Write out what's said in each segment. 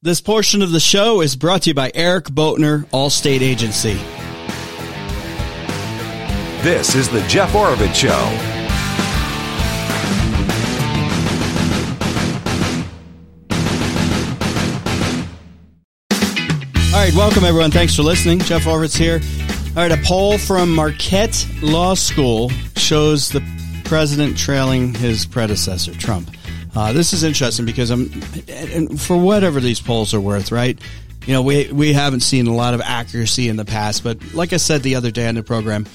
This portion of the show is brought to you by Eric Boatner, Allstate Agency. This is the Jeff Oravits Show. All right, welcome everyone. Thanks for listening. Jeff Oravits here. All right, a poll from Marquette Law School shows the president trailing his predecessor, Trump. Uh, this is interesting because I'm, and for whatever these polls are worth, right? You know, we we haven't seen a lot of accuracy in the past, but like I said the other day on the program,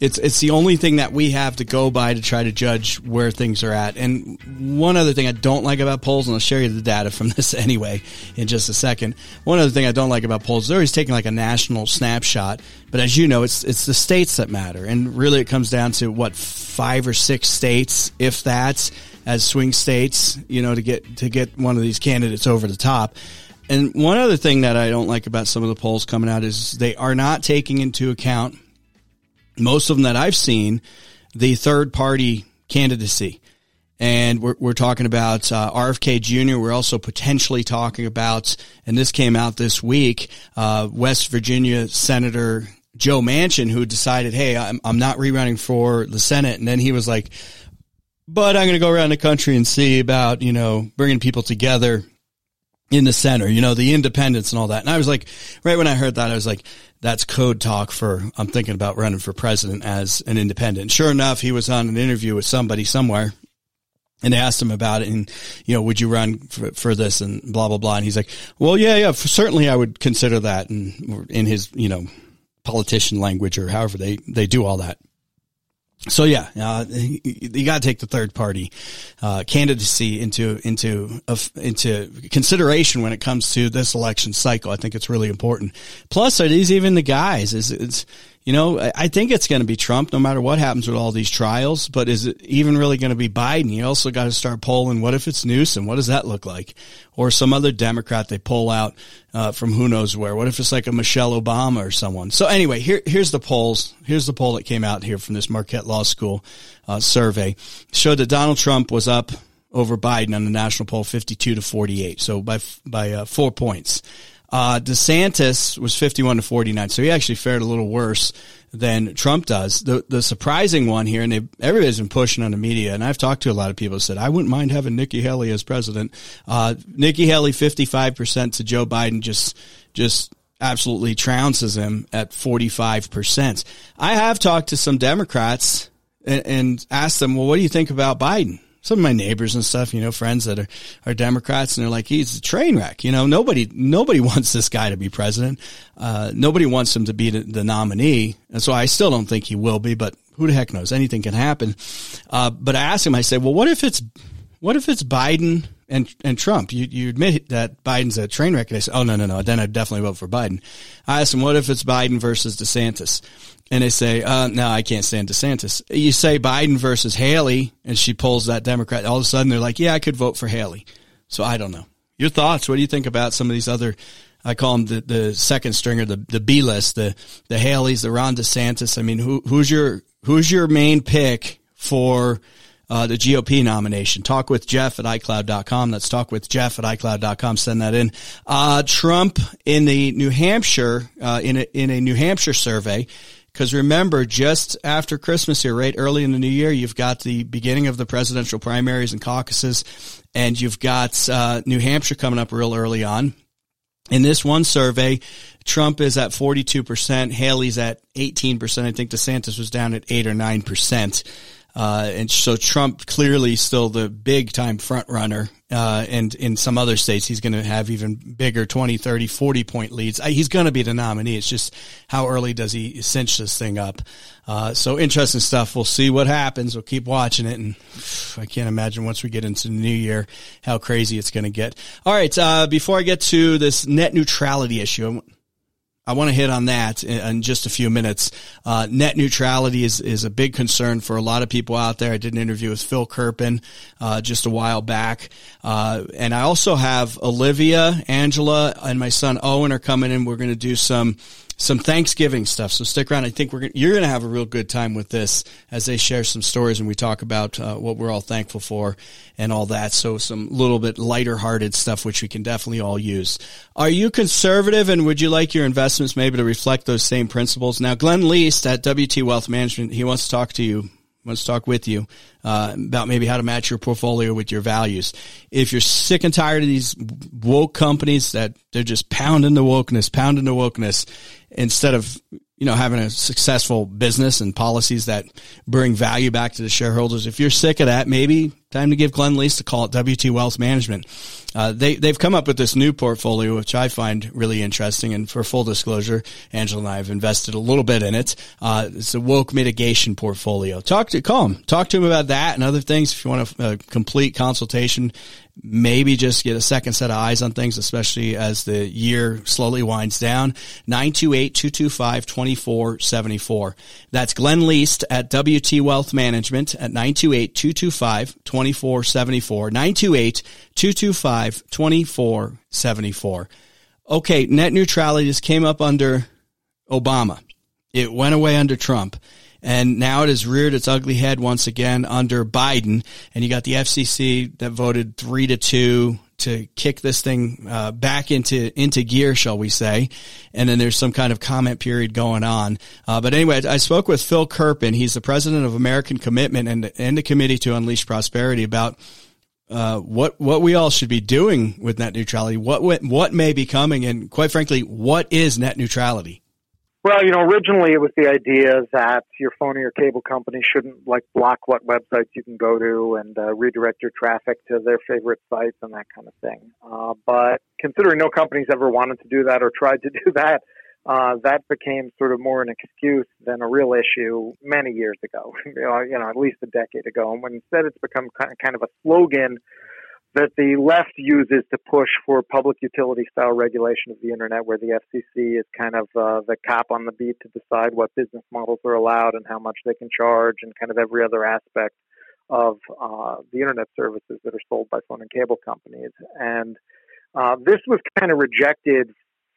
it's it's the only thing that we have to go by to try to judge where things are at. And one other thing I don't like about polls, and I'll share you the data from this anyway in just a second. One other thing I don't like about polls, they're always taking like a national snapshot, but as you know, it's it's the states that matter, and really it comes down to what five or six states, if that's as swing states, you know, to get to get one of these candidates over the top. And one other thing that I don't like about some of the polls coming out is they are not taking into account most of them that I've seen the third party candidacy. And we're, we're talking about uh, RFK Jr. We're also potentially talking about, and this came out this week, uh, West Virginia Senator Joe Manchin, who decided, hey, I'm, I'm not rerunning for the Senate. And then he was like, but I'm going to go around the country and see about, you know, bringing people together in the center, you know, the independence and all that. And I was like, right when I heard that, I was like, that's code talk for, I'm thinking about running for president as an independent. Sure enough, he was on an interview with somebody somewhere and they asked him about it and, you know, would you run for, for this and blah, blah, blah. And he's like, well, yeah, yeah, certainly I would consider that. And in his, you know, politician language or however they, they do all that. So yeah, uh, you got to take the third party uh, candidacy into into uh, into consideration when it comes to this election cycle. I think it's really important. Plus, are these even the guys? Is it's you know, I think it's going to be Trump no matter what happens with all these trials, but is it even really going to be Biden? You also got to start polling. What if it's Newsom? What does that look like? Or some other Democrat they pull out, uh, from who knows where? What if it's like a Michelle Obama or someone? So anyway, here, here's the polls. Here's the poll that came out here from this Marquette Law School, uh, survey showed that Donald Trump was up over Biden on the national poll 52 to 48. So by, by, uh, four points. Uh, DeSantis was 51 to 49, so he actually fared a little worse than Trump does. The the surprising one here, and everybody's been pushing on the media, and I've talked to a lot of people who said I wouldn't mind having Nikki Haley as president. Uh, Nikki Haley 55 percent to Joe Biden, just just absolutely trounces him at 45 percent. I have talked to some Democrats and, and asked them, well, what do you think about Biden? Some of my neighbors and stuff, you know, friends that are, are Democrats and they're like, he's a train wreck. You know, nobody, nobody wants this guy to be president. Uh, nobody wants him to be the, the, nominee. And so I still don't think he will be, but who the heck knows? Anything can happen. Uh, but I asked him, I said, well, what if it's, what if it's Biden and, and Trump? You, you admit that Biden's a train wreck. And I said, oh, no, no, no. Then I'd definitely vote for Biden. I asked him, what if it's Biden versus DeSantis? And they say, uh, no, I can't stand DeSantis. You say Biden versus Haley, and she pulls that Democrat. All of a sudden, they're like, yeah, I could vote for Haley. So I don't know. Your thoughts? What do you think about some of these other? I call them the, the second stringer, the the B list, the the Haleys, the Ron DeSantis. I mean, who who's your who's your main pick for uh, the GOP nomination. Talk with Jeff at iCloud.com. That's talk with Jeff at iCloud.com. Send that in. Uh, Trump in the New Hampshire, uh, in a, in a New Hampshire survey because remember, just after Christmas here, right early in the new year, you've got the beginning of the presidential primaries and caucuses, and you've got uh, New Hampshire coming up real early on. In this one survey, Trump is at 42%, Haley's at 18%. I think DeSantis was down at 8 or 9%. Uh, and so Trump clearly still the big time front runner. Uh, and in some other states, he's going to have even bigger 20, 30, 40 point leads. He's going to be the nominee. It's just how early does he cinch this thing up? Uh, so interesting stuff. We'll see what happens. We'll keep watching it. And I can't imagine once we get into the new year, how crazy it's going to get. All right. Uh, before I get to this net neutrality issue, I want to hit on that in, in just a few minutes. Uh, net neutrality is, is a big concern for a lot of people out there. I did an interview with Phil Kerpen uh, just a while back. Uh, and I also have Olivia, Angela, and my son Owen are coming in. We're going to do some some Thanksgiving stuff. So stick around. I think we're you're going to have a real good time with this as they share some stories and we talk about uh, what we're all thankful for and all that. So some little bit lighter hearted stuff, which we can definitely all use. Are you conservative and would you like your investments maybe to reflect those same principles? Now, Glenn Leest at WT Wealth Management, he wants to talk to you wants to talk with you uh, about maybe how to match your portfolio with your values. If you're sick and tired of these woke companies that they're just pounding the wokeness, pounding the wokeness, instead of you know having a successful business and policies that bring value back to the shareholders. If you're sick of that, maybe time to give Glenn Leest a call at WT Wealth Management. Uh, they they've come up with this new portfolio, which I find really interesting. And for full disclosure, Angela and I have invested a little bit in it. Uh, it's a woke mitigation portfolio. Talk to call him, talk to him about that and other things. If you want a, a complete consultation, maybe just get a second set of eyes on things, especially as the year slowly winds down. 928-225-2474. That's Glenn Leest at WT Wealth Management at 928-225-2474. 928-225-2474. Okay, net neutrality just came up under Obama. It went away under Trump. And now it has reared its ugly head once again under Biden. And you got the FCC that voted three to two to kick this thing uh, back into into gear, shall we say? And then there's some kind of comment period going on. Uh, but anyway, I spoke with Phil Kerpen. He's the president of American Commitment and and the Committee to Unleash Prosperity about. Uh, what what we all should be doing with net neutrality, what what may be coming, and quite frankly, what is net neutrality? Well, you know, originally it was the idea that your phone or your cable company shouldn't like block what websites you can go to and uh, redirect your traffic to their favorite sites and that kind of thing. Uh, but considering no companies ever wanted to do that or tried to do that, uh, that became sort of more an excuse than a real issue many years ago. you know, at least a decade ago. And when instead it's become kind of a slogan that the left uses to push for public utility style regulation of the internet, where the FCC is kind of uh, the cop on the beat to decide what business models are allowed and how much they can charge, and kind of every other aspect of uh, the internet services that are sold by phone and cable companies. And uh, this was kind of rejected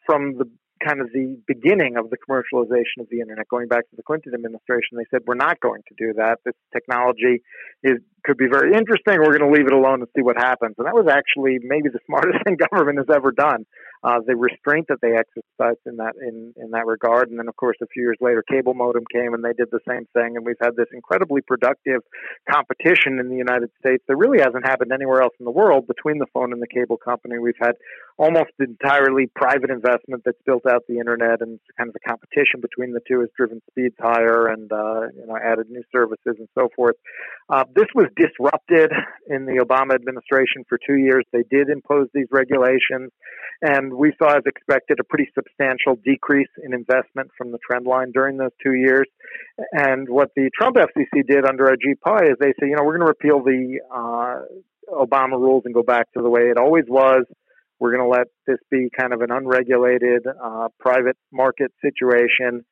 from the kind of the beginning of the commercialization of the internet, going back to the Clinton administration. They said, we're not going to do that. This technology is, could be very interesting. We're going to leave it alone and see what happens. And that was actually maybe the smartest thing government has ever done uh, the restraint that they exercised in that in, in that regard. And then, of course, a few years later, cable modem came and they did the same thing. And we've had this incredibly productive competition in the United States that really hasn't happened anywhere else in the world between the phone and the cable company. We've had almost entirely private investment that's built out the internet, and kind of the competition between the two has driven speeds higher and uh, you know added new services and so forth. Uh, this was disrupted in the Obama administration for two years. They did impose these regulations. And we saw, as expected, a pretty substantial decrease in investment from the trend line during those two years. And what the Trump FCC did under Ajit Pai is they said, you know, we're going to repeal the uh, Obama rules and go back to the way it always was. We're going to let this be kind of an unregulated uh, private market situation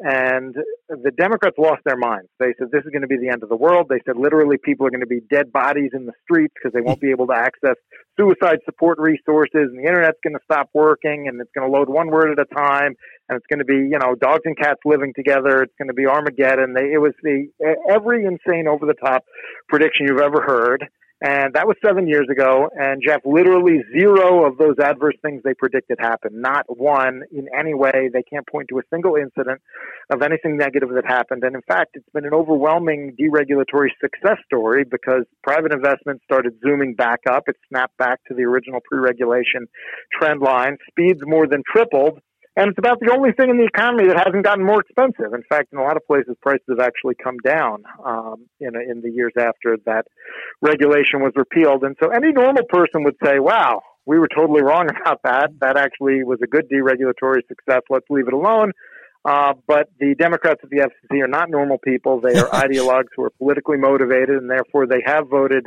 and the Democrats lost their minds. They said this is going to be the end of the world. They said literally people are going to be dead bodies in the streets because they won't be able to access suicide support resources and the internet's going to stop working and it's going to load one word at a time and it's going to be, you know, dogs and cats living together. It's going to be Armageddon. They, it was the every insane over the top prediction you've ever heard. And that was seven years ago. And Jeff, literally zero of those adverse things they predicted happened. Not one in any way. They can't point to a single incident of anything negative that happened. And in fact, it's been an overwhelming deregulatory success story because private investment started zooming back up. It snapped back to the original pre-regulation trend line. Speeds more than tripled and it's about the only thing in the economy that hasn't gotten more expensive. In fact, in a lot of places, prices have actually come down um, in, in the years after that regulation was repealed. And so any normal person would say, wow, we were totally wrong about that. That actually was a good deregulatory success. Let's leave it alone. Uh, but the Democrats at the FCC are not normal people. They are ideologues who are politically motivated, and therefore they have voted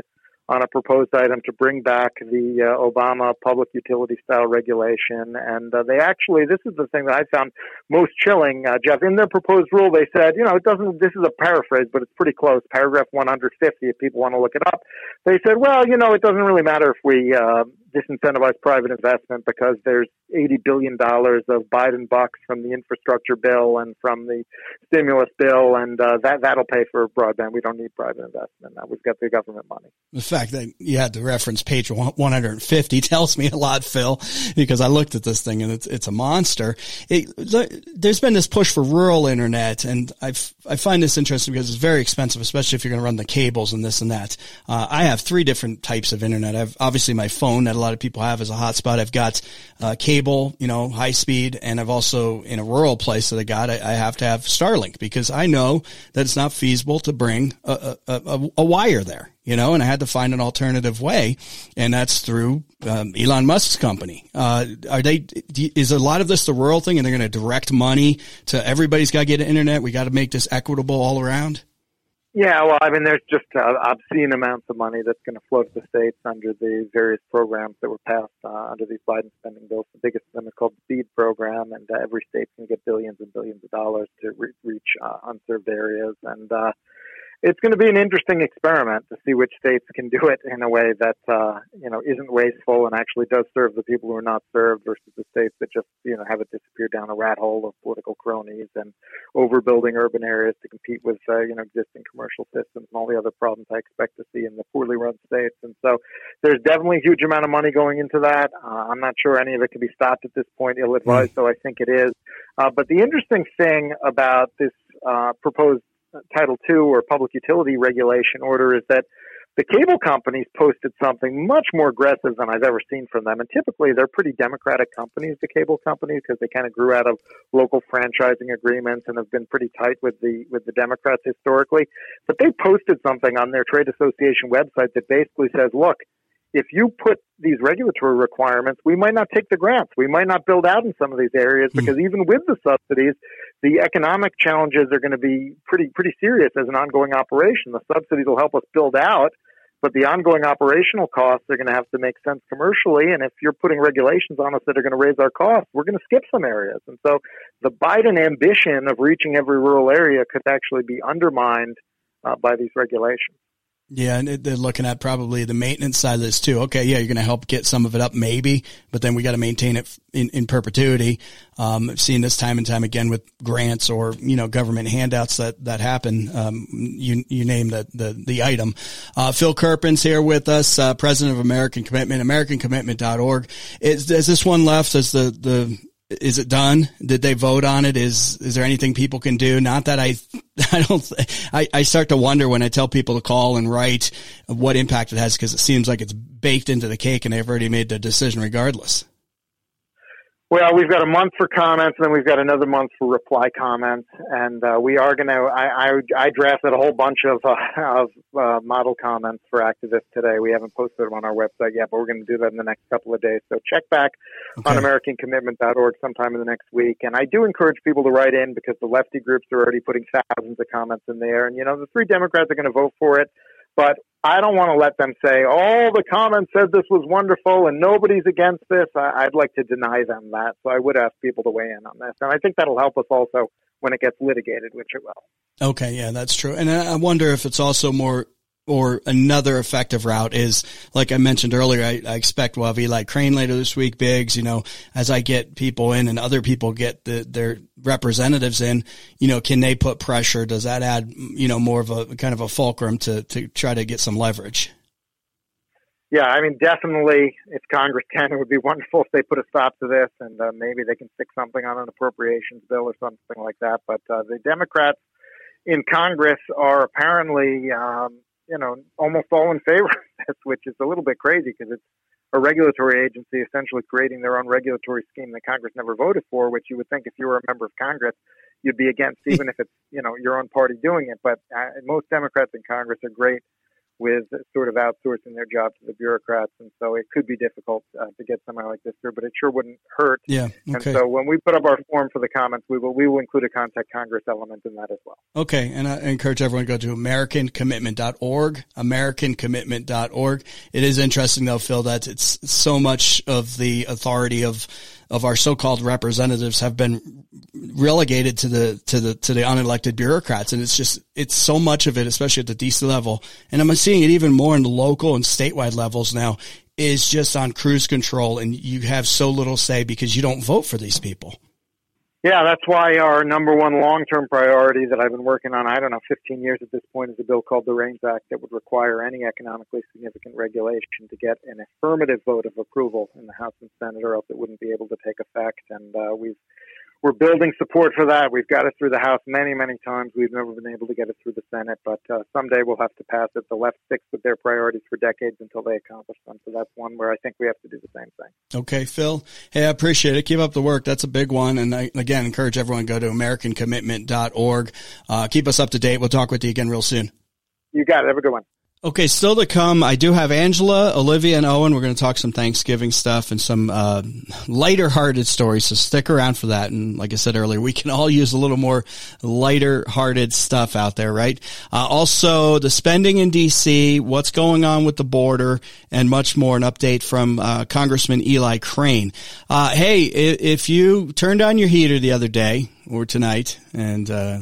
on a proposed item to bring back the uh, Obama public utility style regulation. And uh, they actually, this is the thing that I found most chilling, uh, Jeff. In their proposed rule, they said, you know, it doesn't, this is a paraphrase, but it's pretty close. Paragraph 150, if people want to look it up. They said, well, you know, it doesn't really matter if we uh, disincentivize private investment because there's $80 billion of Biden bucks from the infrastructure bill and from the stimulus bill, and uh, that, that'll pay for broadband. We don't need private investment. Now we've got the government money. The fact that you had to reference page 150 tells me a lot, Phil, because I looked at this thing and it's, it's a monster. It, there's been this push for rural internet, and i I find this interesting because it's very expensive, especially if you're going to run the cables and this and that. Uh, I have three different types of internet. I've obviously my phone that lot of people have as a hotspot. I've got uh, cable, you know, high speed, and I've also in a rural place that I got, I, I have to have Starlink because I know that it's not feasible to bring a, a, a, a wire there you know, and I had to find an alternative way, and that's through um, Elon Musk's company. Uh, are they? Is a lot of this the rural thing, and they're going to direct money to everybody's got to get internet? We got to make this equitable all around. Yeah, well, I mean, there's just uh, obscene amounts of money that's going to flow to the states under the various programs that were passed uh, under these Biden spending bills. The biggest of them is called the BEAD program, and uh, every state can get billions and billions of dollars to re- reach uh, unserved areas. And uh, it's going to be an interesting experiment to see which states can do it in a way that uh, you know isn't wasteful and actually does serve the people who are not served versus the states that just you know have it disappear down a rat hole of political cronies and overbuilding urban areas to compete with uh, you know existing commercial systems and all the other problems I expect to see in the poorly run states. And so there's definitely a huge amount of money going into that. Uh, I'm not sure any of it can be stopped at this point, ill advised, mm. though I think it is. Uh, but the interesting thing about this uh, proposed Title II or public utility regulation order is that the cable companies posted something much more aggressive than I've ever seen from them. And typically, they're pretty democratic companies, the cable companies, because they kind of grew out of local franchising agreements and have been pretty tight with the with the Democrats historically. But they posted something on their trade association website that basically says, "Look, if you put these regulatory requirements, we might not take the grants. We might not build out in some of these areas hmm. because even with the subsidies, the economic challenges are going to be pretty pretty serious as an ongoing operation. The subsidies will help us build out, but the ongoing operational costs are going to have to make sense commercially. And if you're putting regulations on us that are going to raise our costs, we're going to skip some areas. And so the Biden ambition of reaching every rural area could actually be undermined uh, by these regulations. Yeah, and they're looking at probably the maintenance side of this too. Okay, yeah, you're going to help get some of it up, maybe, but then we got to maintain it in, in perpetuity. Um, I've seen this time and time again with grants or you know government handouts that that happen. Um, you you name the the the item. Uh, Phil Kerpen's here with us, uh, president of American Commitment, AmericanCommitment.org. Is, is this one left? Is the the is it done? Did they vote on it? Is is there anything people can do? Not that I, I don't. I, I start to wonder when I tell people to call and write what impact it has because it seems like it's baked into the cake and they've already made the decision regardless. Well, we've got a month for comments, and then we've got another month for reply comments, and uh, we are going to. I, I, I drafted a whole bunch of uh, of uh, model comments for activists today. We haven't posted them on our website yet, but we're going to do that in the next couple of days. So check back okay. on AmericanCommitment.org sometime in the next week. And I do encourage people to write in because the lefty groups are already putting thousands of comments in there, and you know the three Democrats are going to vote for it. But I don't want to let them say, all the comments said this was wonderful and nobody's against this. I, would like to deny them that. So I would ask people to weigh in on this. And I think that'll help us also when it gets litigated, which it will. Okay. Yeah, that's true. And I wonder if it's also more or another effective route is, like I mentioned earlier, I, I, expect we'll have Eli Crane later this week, Biggs, you know, as I get people in and other people get the, their representatives in, you know, can they put pressure? Does that add, you know, more of a kind of a fulcrum to, to try to get some leverage? Yeah, I mean, definitely, if Congress can, it would be wonderful if they put a stop to this, and uh, maybe they can stick something on an appropriations bill or something like that. But uh, the Democrats in Congress are apparently um, you know, almost all in favor of this, which is a little bit crazy because it's a regulatory agency essentially creating their own regulatory scheme that Congress never voted for, which you would think if you were a member of Congress, you'd be against, even if it's, you know, your own party doing it. But uh, most Democrats in Congress are great with sort of outsourcing their job to the bureaucrats, and so it could be difficult uh, to get something like this through. But it sure wouldn't hurt. Yeah. Okay. And so when we put up our form for the comments, we will we will include a contact Congress element in that as well. Okay, and I encourage everyone to go to AmericanCommitment.org. AmericanCommitment.org. It is interesting though, Phil, that it's so much of the authority of of our so-called representatives have been relegated to the to the to the unelected bureaucrats, and it's just it's so much of it, especially at the DC level, and I'm seeing it even more in the local and statewide levels now. is just on cruise control and you have so little say because you don't vote for these people. Yeah, that's why our number one long term priority that I've been working on, I don't know, 15 years at this point, is a bill called the REINS Act that would require any economically significant regulation to get an affirmative vote of approval in the House and Senate, or else it wouldn't be able to take effect. And uh, we've we're building support for that. We've got it through the House many, many times. We've never been able to get it through the Senate, but uh, someday we'll have to pass it. The left sticks with their priorities for decades until they accomplish them. So that's one where I think we have to do the same thing. Okay, Phil. Hey, I appreciate it. Keep up the work. That's a big one. And I, again, encourage everyone to go to AmericanCommitment.org. Uh, keep us up to date. We'll talk with you again real soon. You got it. Have a good one. Okay, still to come, I do have Angela, Olivia, and Owen. We're going to talk some Thanksgiving stuff and some uh, lighter-hearted stories. So stick around for that. And like I said earlier, we can all use a little more lighter-hearted stuff out there, right? Uh, also, the spending in D.C., what's going on with the border, and much more. An update from uh, Congressman Eli Crane. Uh, hey, if you turned on your heater the other day or tonight, and uh,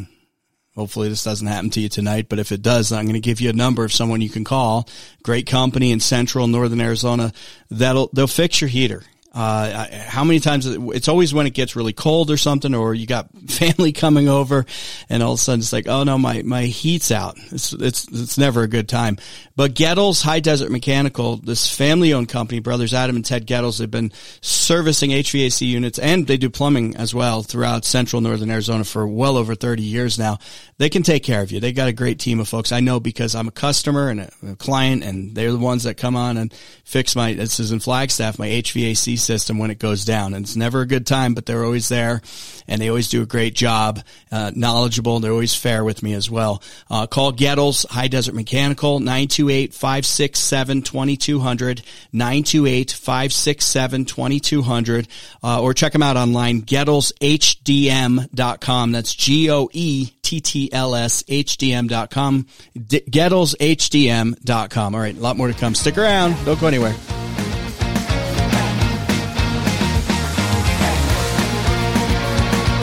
Hopefully this doesn't happen to you tonight, but if it does, I'm going to give you a number of someone you can call. Great company in central northern Arizona that'll, they'll fix your heater. Uh, how many times it's always when it gets really cold or something, or you got family coming over and all of a sudden it's like, oh no, my, my heat's out. It's, it's, it's never a good time. But Goettls High Desert Mechanical, this family owned company, brothers Adam and Ted Goettls, have been servicing HVAC units and they do plumbing as well throughout central northern Arizona for well over 30 years now. They can take care of you. They got a great team of folks. I know because I'm a customer and a, a client and they're the ones that come on and fix my, this is in Flagstaff, my HVAC system when it goes down. And it's never a good time, but they're always there and they always do a great job, uh, knowledgeable. They're always fair with me as well. Uh, call Goettl's, High Desert Mechanical, 928-567-2200, 928-567-2200, uh, or check them out online, GoettlsHDM.com. That's G-O-E-T-T-L-S H-D-M.com, GoettlsHDM.com. All right, a lot more to come. Stick around. Don't go anywhere.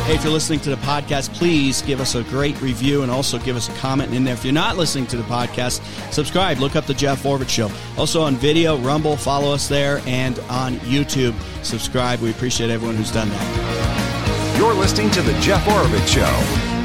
Hey, if you're listening to the podcast, please give us a great review and also give us a comment in there. If you're not listening to the podcast, subscribe. Look up the Jeff Oravits Show. Also on video, Rumble, follow us there, and on YouTube, subscribe. We appreciate everyone who's done that. You're listening to the Jeff Oravits Show.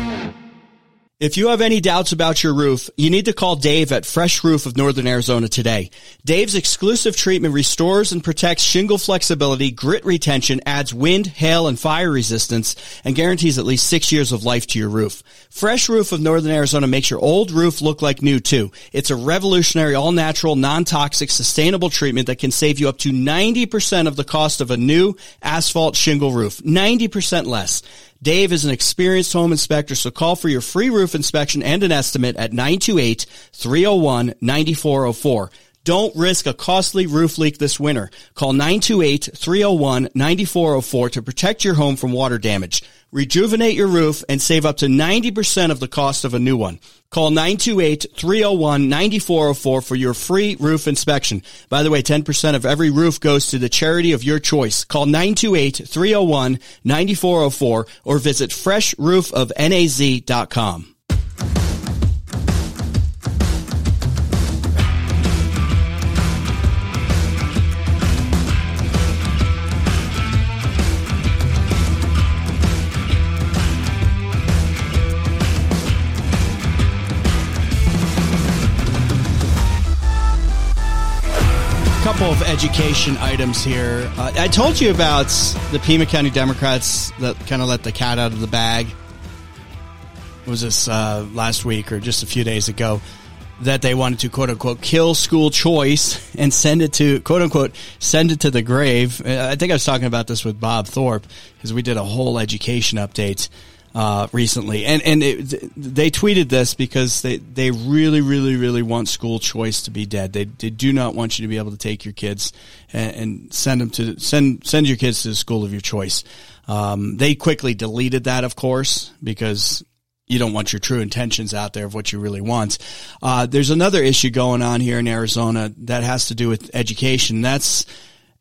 If you have any doubts about your roof, you need to call Dave at Fresh Roof of Northern Arizona today. Dave's exclusive treatment restores and protects shingle flexibility, grit retention, adds wind, hail, and fire resistance, and guarantees at least six years of life to your roof. Fresh Roof of Northern Arizona makes your old roof look like new too. It's a revolutionary, all-natural, non-toxic, sustainable treatment that can save you up to 90% of the cost of a new asphalt shingle roof. 90% less. Dave is an experienced home inspector, so call for your free roof inspection and an estimate at 928-301-9404. Don't risk a costly roof leak this winter. Call 928-301-9404 to protect your home from water damage. Rejuvenate your roof and save up to 90% of the cost of a new one. Call 928-301-9404 for your free roof inspection. By the way, 10% of every roof goes to the charity of your choice. Call 928-301-9404 or visit freshroofofnaz.com. couple of education items here. Uh, I told you about the Pima County Democrats that kind of let the cat out of the bag. Was this uh, last week or just a few days ago? That they wanted to quote unquote kill school choice and send it to quote unquote send it to the grave. Uh, I think I was talking about this with Bob Thorpe because we did a whole education update uh, recently, and and it, they tweeted this because they they really really really want school choice to be dead. They they do not want you to be able to take your kids and, and send them to send send your kids to the school of your choice. Um, they quickly deleted that, of course, because you don't want your true intentions out there of what you really want. Uh, there's another issue going on here in Arizona that has to do with education. That's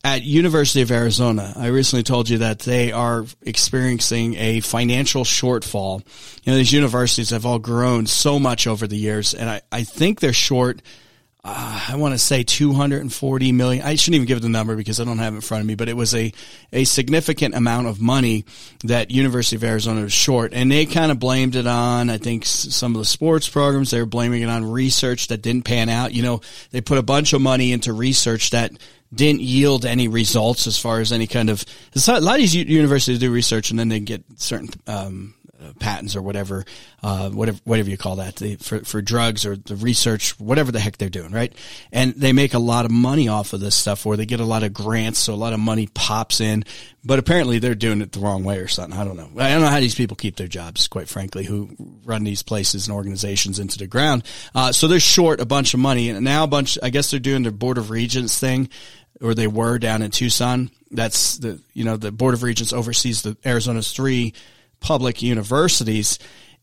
at University of Arizona, I recently told you that they are experiencing a financial shortfall. You know, these universities have all grown so much over the years, and I, I think they're short uh, I want to say 240 million. I shouldn't even give the number because I don't have it in front of me, but it was a, a significant amount of money that University of Arizona was short. And they kind of blamed it on, I think, some of the sports programs. They were blaming it on research that didn't pan out. You know, they put a bunch of money into research that didn't yield any results as far as any kind of, a lot of these universities do research and then they get certain, um, patents or whatever, uh, whatever, whatever you call that the, for, for drugs or the research, whatever the heck they're doing, right? And they make a lot of money off of this stuff or they get a lot of grants. So a lot of money pops in, but apparently they're doing it the wrong way or something. I don't know. I don't know how these people keep their jobs, quite frankly, who run these places and organizations into the ground. Uh, so they're short a bunch of money and now a bunch, I guess they're doing their board of regents thing or they were down in Tucson. That's the, you know, the board of regents oversees the Arizona's three public universities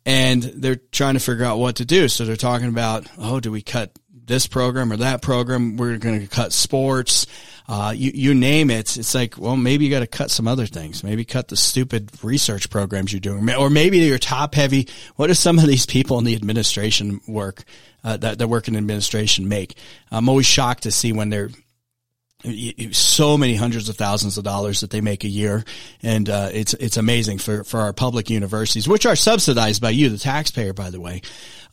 and they're trying to figure out what to do. So they're talking about, oh, do we cut this program or that program? We're going to cut sports. Uh, you, you name it. It's like, well, maybe you got to cut some other things. Maybe cut the stupid research programs you're doing, or maybe you're top heavy. What do some of these people in the administration work, uh, that, that work in administration make? I'm always shocked to see when they're so many hundreds of thousands of dollars that they make a year, and uh, it's it's amazing for for our public universities, which are subsidized by you, the taxpayer, by the way.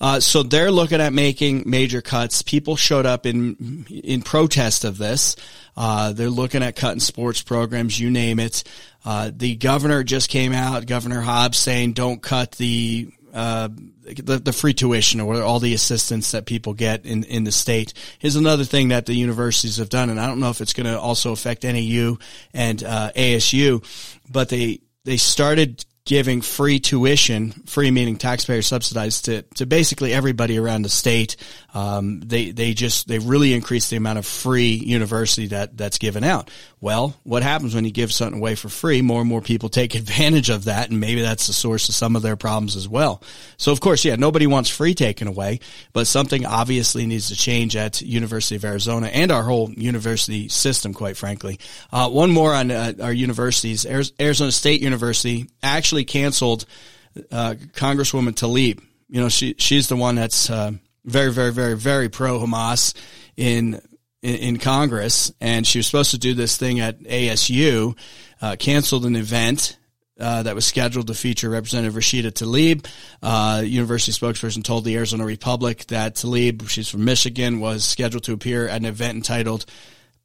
Uh, so they're looking at making major cuts. People showed up in in protest of this. Uh, they're looking at cutting sports programs, you name it. Uh, the governor just came out, Governor Hobbs, saying don't cut the uh, the, the free tuition or all the assistance that people get in, in the state is another thing that the universities have done. And I don't know if it's going to also affect NAU and uh, ASU, but they, they started giving free tuition, free meaning taxpayer subsidized to, to basically everybody around the state. Um, they, they just, they really increased the amount of free university that, that's given out. Well, what happens when you give something away for free? More and more people take advantage of that. And maybe that's the source of some of their problems as well. So of course, yeah, nobody wants free taken away, but something obviously needs to change at University of Arizona and our whole university system, quite frankly. Uh, one more on uh, our universities. Arizona State University actually canceled uh, Congresswoman Tlaib. You know, she she's the one that's uh, very, very, very, very pro Hamas in, in, in Congress, and she was supposed to do this thing at ASU. Uh, canceled an event uh, that was scheduled to feature Representative Rashida Tlaib. Uh, university spokesperson told the Arizona Republic that Tlaib, she's from Michigan, was scheduled to appear at an event entitled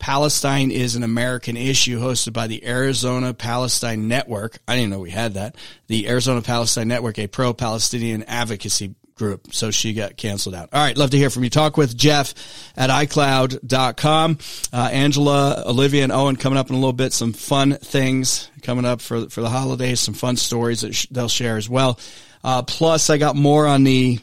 Palestine is an American issue hosted by the Arizona Palestine Network. I didn't know we had that. The Arizona Palestine Network, a pro Palestinian advocacy group. So she got canceled out. All right. Love to hear from you. Talk with Jeff at iCloud.com. Uh, Angela, Olivia, and Owen coming up in a little bit. Some fun things coming up for, for the holidays. Some fun stories that sh- they'll share as well. Uh, plus, I got more on the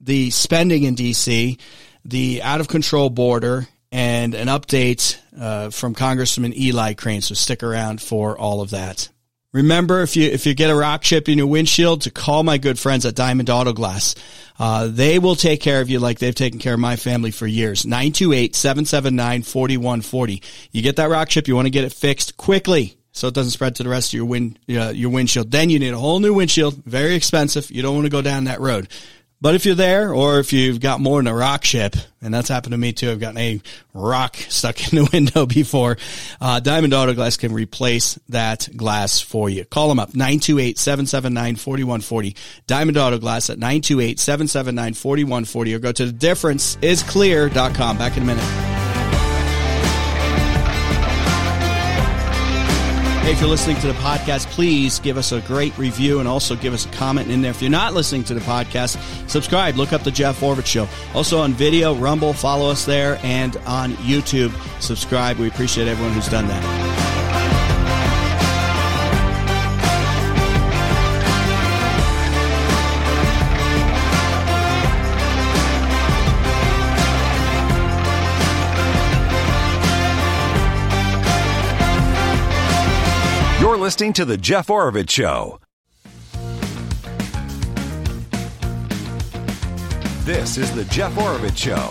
the spending in DC, the out of control border, and an update uh, from Congressman Eli Crane. So stick around for all of that. Remember, if you if you get a rock chip in your windshield, to call my good friends at Diamond Auto Glass. Uh, they will take care of you like they've taken care of my family for years. 928-779-4140. You get that rock chip, you want to get it fixed quickly so it doesn't spread to the rest of your wind uh, your windshield. Then you need a whole new windshield, very expensive. You don't want to go down that road. But if you're there, or if you've got more than a rock ship, and that's happened to me too, I've gotten a rock stuck in the window before. Uh, Diamond Auto Glass can replace that glass for you. Call them up, 928-779-4140. Diamond Auto Glass at 928-779-4140 or go to differenceisclear.com. Back in a minute. If you're listening to the podcast, please give us a great review and also give us a comment in there. If you're not listening to the podcast, subscribe. Look up the Jeff Oravits Show. Also on video, Rumble, follow us there, and on YouTube, subscribe. We appreciate everyone who's done that. Listening to The Jeff Oravits Show. This is The Jeff Oravits Show.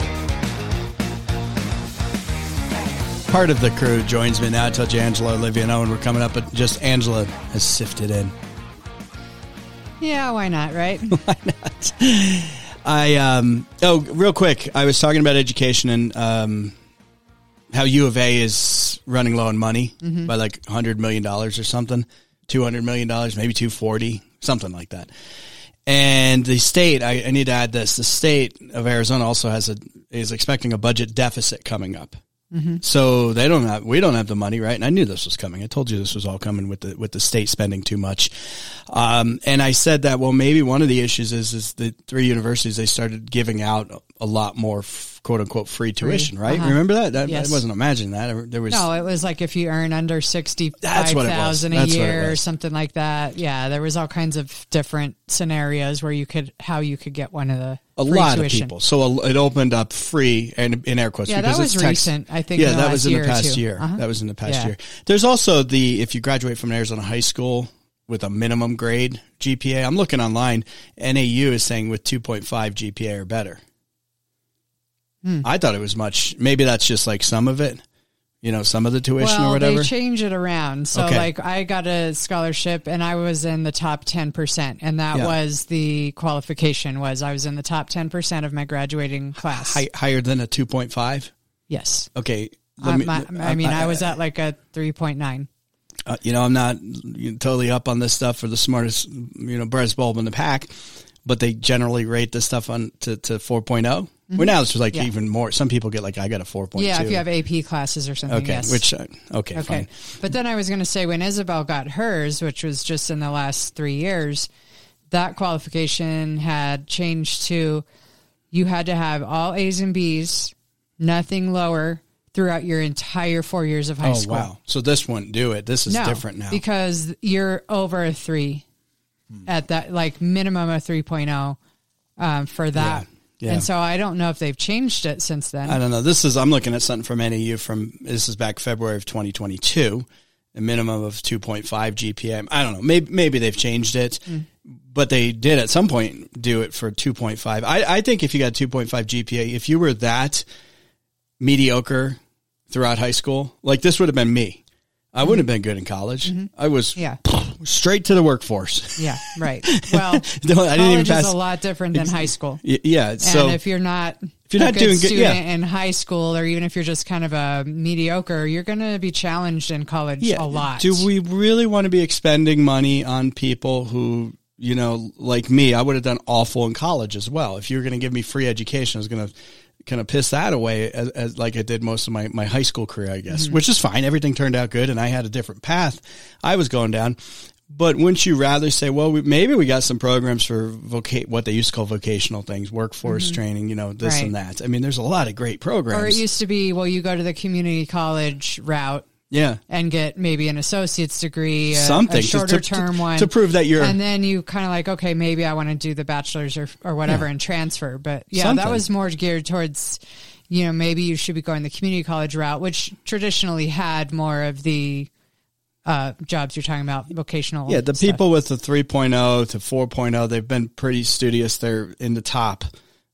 Part of the crew joins me now. I told you Angela, Olivia, and Owen were coming up, but just Angela has sifted in. Yeah, why not, right? why not? I um oh real quick, I was talking about education and um how U of A is running low on money Mm-hmm. by like hundred million dollars or something, two hundred million dollars, maybe two forty, something like that. And the state, I, I need to add this: the state of Arizona also has a is expecting a budget deficit coming up. Mm-hmm. So they don't have, we don't have the money, right? And I knew this was coming. I told you this was all coming with the with the state spending too much. Um, and I said that well, maybe one of the issues is is the three universities they started giving out a lot more f- quote unquote free tuition, right? Uh-huh. Remember that? that Yes. I wasn't imagining that. There was No, it was like if you earn under sixty That's what it was. a year or something like that. Yeah, there was all kinds of different scenarios where you could how you could get one of the a free lot tuition. of people. So a, it opened up free and in air quotes. Yeah, that because was it's text- recent, I think, Yeah, that was in the past year. Uh-huh. That was in the past Yeah. year. There's also the if you graduate from an Arizona high school with a minimum grade GPA. I'm looking online. NAU is saying with 2.5 GPA or better. Hmm. I thought it was much. Maybe that's just like some of it. You know, some of the tuition well, or whatever. they change it around. So, Okay. like, I got a scholarship, and I was in the top ten percent, and that Yeah. was the qualification. Was I was in the top ten percent of my graduating class? Hi, higher than a 2.5. yes. Okay. let me- I, I mean, I was at like a three point nine. uh, you know, I'm not totally up on this stuff for the smartest, you know, brightest bulb in the pack, but they generally rate this stuff on to, to 4.0. Well, now it's like Mm-hmm. Yeah. even more. Some people get like, I got a 4.2. Yeah, if you have AP classes or something. Okay. yes. Which, uh, okay, Okay. fine. But then I was going to say when Isabel got hers, which was just in the last three years, that qualification had changed to you had to have all A's and B's, nothing lower throughout your entire four years of high Oh, school. wow. So this wouldn't do it. This is no, different now. because you're over a three at that, like minimum of 3.0 um, for that. Yeah, yeah. And so I don't know if they've changed it since then. I don't know. This is, I'm looking at something from NAU from, this is back February of 2022, a minimum of 2.5 GPA. I don't know. Maybe, maybe they've changed it, Mm. but they did at some point do it for 2.5. I, I think if you got 2.5 GPA, if you were that mediocre throughout high school, like this would have been me. I wouldn't have been good in college. I was Mm-hmm. yeah. straight to the workforce. Yeah. Right. Well, No, I didn't even pass. is a lot different than high school. Yeah. So and if you're not if you're a not good doing good- student yeah. in high school, or even if you're just kind of a mediocre, you're going to be challenged in college a lot. Do we really want to be expending money on people who, you know, like me, I would have done awful in college as well. If you were going to give me free education, I was going to kind of piss that away as, as like I did most of my, my high school career, I guess, Mm-hmm. which is fine. Everything turned out good and I had a different path I was going down. But wouldn't you rather say, well, we, maybe we got some programs for voca- what they used to call vocational things, workforce training, you know, this Mm-hmm. Right. and that. I mean, there's a lot of great programs. or it used to be, well, you go to the community college route yeah. and get maybe an associate's degree, a, Something a to- shorter to- term to- one, to prove that you're- and then you kind of like, okay, maybe I want to do the bachelor's or or whatever Yeah. and transfer. But yeah, Something. that was more geared towards, you know, maybe you should be going the community college route, which traditionally had more of the uh, jobs you're talking about, vocational. Yeah, the stuff. people with the 3.0 to 4.0, they've been pretty studious. They're in the top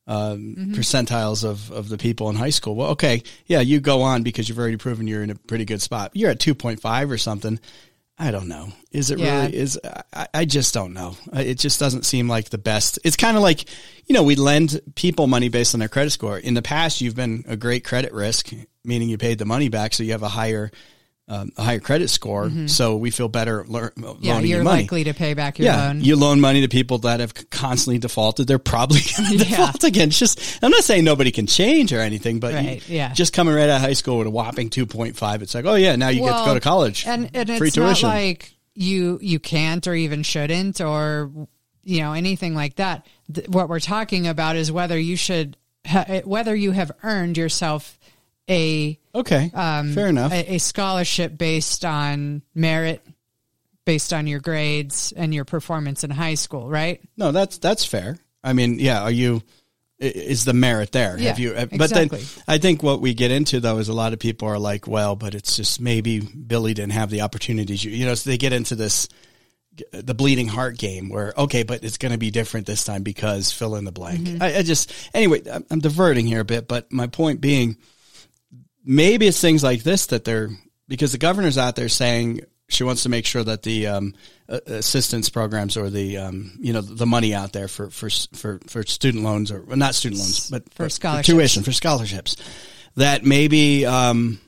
um, Mm-hmm. percentiles of, of the people in high school. Well, okay, yeah, you go on because you've already proven you're in a pretty good spot. You're at 2.5 or something. I don't know. Is it Yeah. really? Is I, I just don't know. Uh, It just doesn't seem like the best. It's kind of like you know we lend people money based on their credit score. In the past, you've been a great credit risk, meaning you paid the money back, so you have a higher um, a higher credit score. So we feel better lear- Mm-hmm. yeah, loaning you're you money. likely to pay back your Yeah, loan. you loan money to people that have constantly defaulted. They're probably going to Yeah. default again. It's just, I'm not saying nobody can change or anything, but you- yeah. just coming right out of high school with a whopping 2.5, it's like, oh yeah, now you get to go to college. and and Free it's not tuition. like you you can't or even shouldn't or you know anything like that. Th- what we're talking about is whether you should ha- whether you have earned yourself a okay, um, fair enough. a, a scholarship based on merit, based on your grades and your performance in high school, right? no, that's that's fair. I mean, yeah, are you? Is the merit there? Yeah, Have you? uh, But exactly. then I think what we get into though is a lot of people are like, well, but it's just maybe Billy didn't have the opportunities. You, you know, so they get into this the bleeding heart game where okay, but it's going to be different this time because fill in the blank. Mm-hmm. I, I just anyway, I'm, I'm diverting here a bit, but my point being, maybe it's things like this that they're because the governor's out there saying she wants to make sure that the um, assistance programs or the um, you know the money out there for for for, for student loans or well, not student loans but For scholarships. tuition for scholarships that maybe um,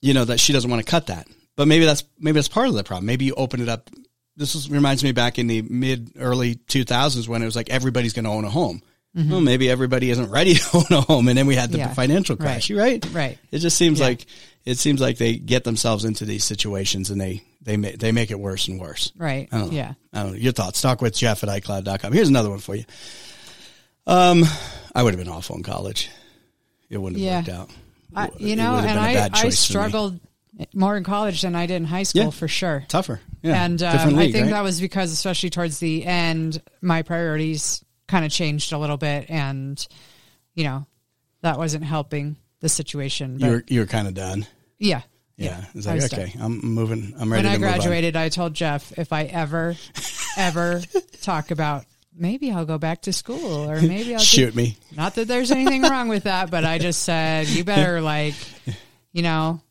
you know that she doesn't want to cut that. But maybe that's maybe that's part of the problem. Maybe you open it up. This is, reminds me back in the mid early 2000s when it was like everybody's going to own a home well maybe everybody isn't ready to own a home and then we had the Mm-hmm. Yeah. financial crash You right Right. it just seems Yeah. like it seems like they get themselves into these situations and they they make they make it worse and worse. Right. I. Yeah. I don't know. Your thoughts. Talk with Jeff at iCloud.com. Here's another one for you. Um, I would have been awful in college. It wouldn't have Yeah. worked out. I, It you know, and I, I choice for me. struggled more in college than I did in high school Yeah. for sure. tougher. Yeah, and um, different I think right? that was because, especially towards the end, my priorities kind of changed a little bit, and you know, that wasn't helping the situation. But you were you were kind of done. yeah, Yeah, it's I like was okay, done. I'm moving. I'm ready When I to move on. graduated, I told Jeff if I ever, ever talk about maybe I'll go back to school or maybe I'll do- Shoot me. Not that there's anything wrong with that, but I just said you better like, you know,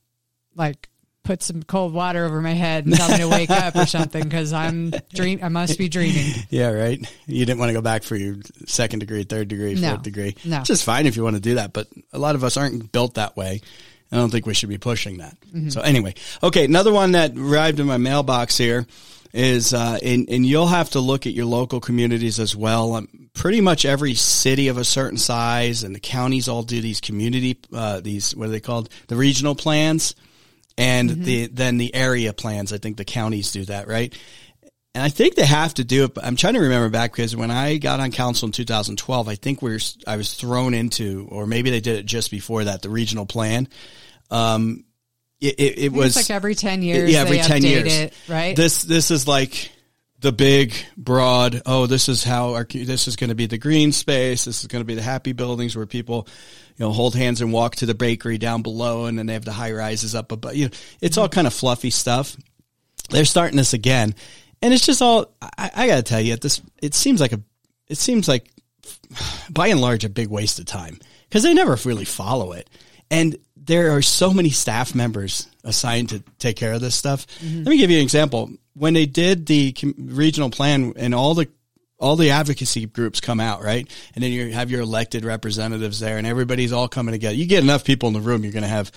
like put some cold water over my head and tell me to wake up or something because I'm dream. I must be dreaming. Yeah, right. You didn't want to go back for your second degree, third degree, No. fourth degree. No. It's just fine if you want to do that, but a lot of us aren't built that way. I don't think we should be pushing that. Mm-hmm. So anyway, okay, another one that arrived in my mailbox here is, uh, and, and you'll have to look at your local communities as well. Um, pretty much every city of a certain size and the counties all do these community, uh, these, what are they called? The regional plans and Mm-hmm. the, then the area plans. I think the counties do that, right? And I think they have to do it. But I'm trying to remember back because when I got on council in 2012, I think we are I was thrown into, or maybe they did it just before that, the regional plan. Um, it, it, it was it's like every ten years. yeah, every they 10 update years. it, right? This, this is like the big, broad, oh, this is how our, this is going to be the green space. This is going to be the happy buildings where people, you know, hold hands and walk to the bakery down below and then they have the high rises up above. You know, it's all kind of fluffy stuff. They're starting this again. And it's just all, I, I got to tell you, this, it seems like a, it seems like by and large a big waste of time because they never really follow it. And there are so many staff members assigned to take care of this stuff. Mm-hmm. Let me give you an example. When they did the com- regional plan and all the all the advocacy groups come out, right? And then you have your elected representatives there and everybody's all coming together. You get enough people in the room, you're going to have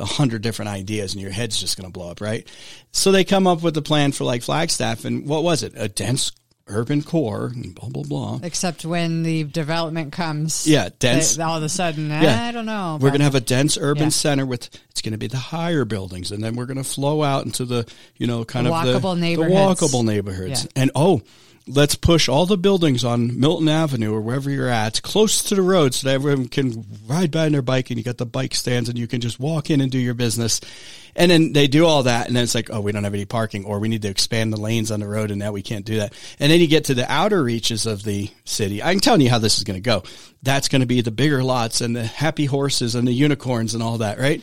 a hundred different ideas and your head's just going to blow up, right? So they come up with a plan for like Flagstaff and what was it? A dense urban core and blah, blah, blah. Except when the development comes, Yeah, dense. they- all of a sudden, Yeah. I don't know. We're going to have a dense urban Yeah. center with it's going to be the higher buildings, and then we're going to flow out into the you know kind The of the, walkable the neighborhoods. walkable neighborhoods. Yeah. And oh, let's push all the buildings on Milton Avenue or wherever you're at close to the road, so that everyone can ride by on their bike, and you got the bike stands, and you can just walk in and do your business. And then they do all that, and then it's like, oh, we don't have any parking, or we need to expand the lanes on the road, and now we can't do that. And then you get to the outer reaches of the city. I'm telling you how this is going to go. That's going to be the bigger lots and the happy horses and the unicorns and all that, right?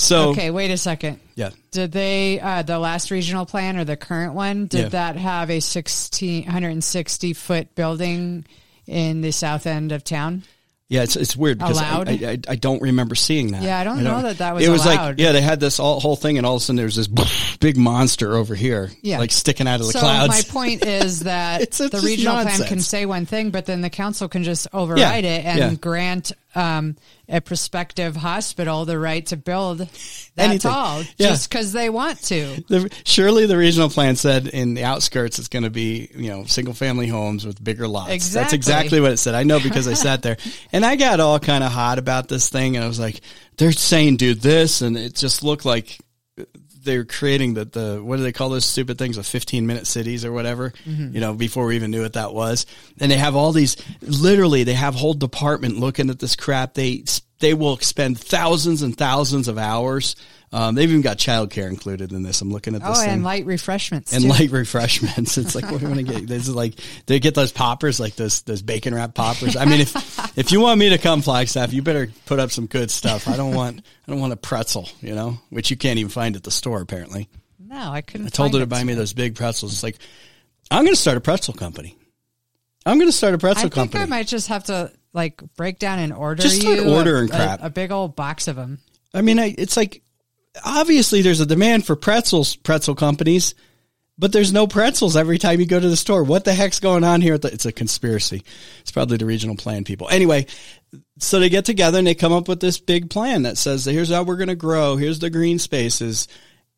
So, Okay, wait a second. yeah, Did they uh, the last regional plan or the current one? Did Yeah. that have a 1660 foot building in the south end of town? Yeah, it's it's weird because I, I, I, I don't remember seeing that. Yeah, I don't know that that was It was allowed. like yeah, they had this all, whole thing, and all of a sudden there's this big monster over here, Yeah. like sticking out of the so clouds. my point is that It's- it's the regional plan can say one thing, but then the council can just override Yeah, it and yeah. grant um, a prospective hospital the right to build that Anything. tall Yeah. just because they want to. The, surely the regional plan said in the outskirts it's going to be you know single family homes with bigger lots. That's Exactly. exactly what it said. I know because I sat there and I got all kind of hot about this thing, and I was like, they're saying do this, and it just looked like they're creating the, the what do they call those stupid things? Of 15 minute cities or whatever Mm-hmm. you know before we even knew what that was. And they have all these literally they have whole department looking at this crap. They they will spend thousands and thousands of hours um, they've even got childcare included in this i'm looking at this Oh, thing and light refreshments and too. light refreshments. It's like what do you want to get? This is like they get those poppers, like those those bacon wrap poppers. I mean, if if you want me to come Flagstaff, you better put up some good stuff. I don't want I don't want a pretzel, you know, which you can't even find at the store apparently. no, I couldn't. I told her to buy me those big pretzels. It's like I'm going to start a pretzel company. I'm going to start a pretzel think company. I might just have to like break down and order Just start you a- ordering a, crap. a big old box of them. I mean, I, it's like obviously there's a demand for pretzels, pretzel companies, but there's no pretzels every time you go to the store. What the heck's going on here? It's a conspiracy. It's probably the regional plan people. Anyway, so they get together and they come up with this big plan that says, here's how we're going to grow. Here's the green spaces.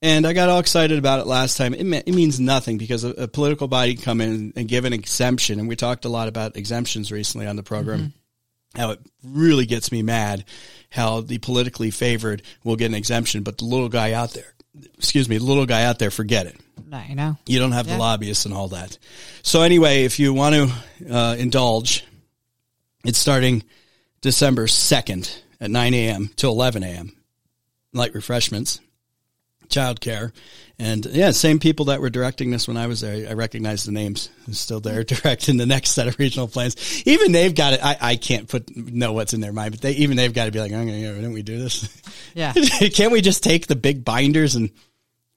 And I got all excited about it last time. It, it means nothing because a, a, political body come in and give an exemption. And we talked a lot about exemptions recently on the program. Mm-hmm. How it really gets me mad how the politically favored will get an exemption, but the little guy out there, excuse me, the little guy out there, forget it. I know. You don't have yeah. the lobbyists and all that. So anyway, if you want to uh, indulge, it's starting December 2nd at 9 a.m. to 11 a.m. Light refreshments childcare. And yeah, same people that were directing this when I was there. I recognize the names. Still there directing the next set of regional plans. Even they've got it. I, I can't put know what's in their mind, but they even they've got to be like, oh, yeah, didn't we do this? Yeah. can't we just take the big binders and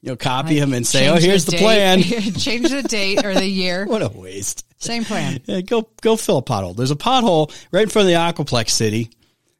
you know copy them and say, oh, here's the, the plan. Change the date or the year. what a waste. Same plan. Yeah, go go fill a pothole. There's a pothole right in front of the Aquaplex City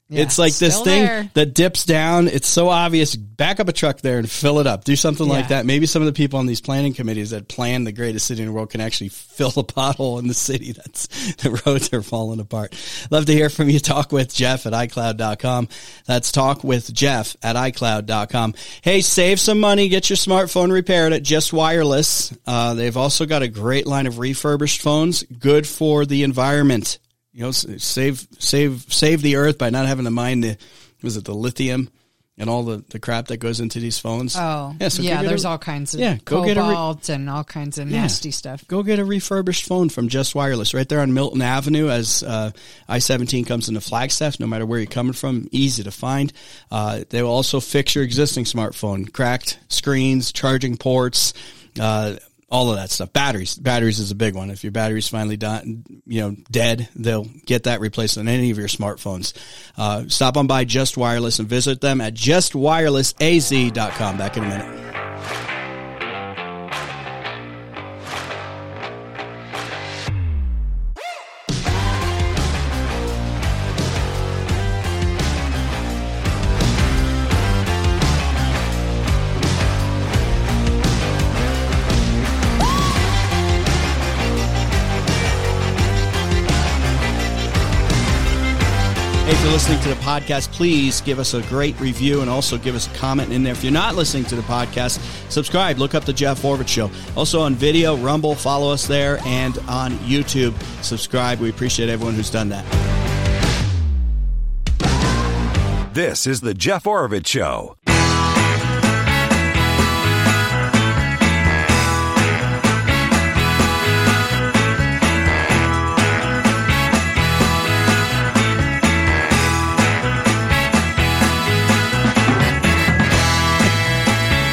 yeah, it's like this thing there. that dips down. It's so obvious. Back up a truck there and fill it up. Do something yeah. like that. Maybe some of the people on these planning committees that plan the greatest city in the world can actually fill a pothole in the city that's the roads are falling apart. Love to hear from you. Talk with Jeff at iCloud.com. That's talk with Jeff at iCloud.com. Hey, save some money. Get your smartphone repaired at Just Wireless. Uh, they've also got a great line of refurbished phones. Good for the environment you know, save save save the earth by not having to mine the was it the lithium and all the, the crap that goes into these phones. Oh, yeah. So yeah there's a, all kinds of yeah, go get a re- and all kinds of nasty yeah, stuff. Go get a refurbished phone from Just Wireless right there on Milton Avenue as uh, I-17 comes into Flagstaff. No matter where you're coming from, easy to find. Uh, they will also fix your existing smartphone, cracked screens, charging ports. Uh, all of that stuff. Batteries, batteries is a big one. If your battery's finally done, you know, dead, they'll get that replaced on any of your smartphones. Uh, stop on by Just Wireless and visit them at justwirelessaz.com. Back in a minute. Listening to the podcast, please give us a great review and also give us a comment in there. If you're not listening to the podcast, subscribe. Look up the Jeff Oravits Show. Also on video, Rumble, follow us there, and on YouTube, subscribe. We appreciate everyone who's done that. This is the Jeff Oravits Show.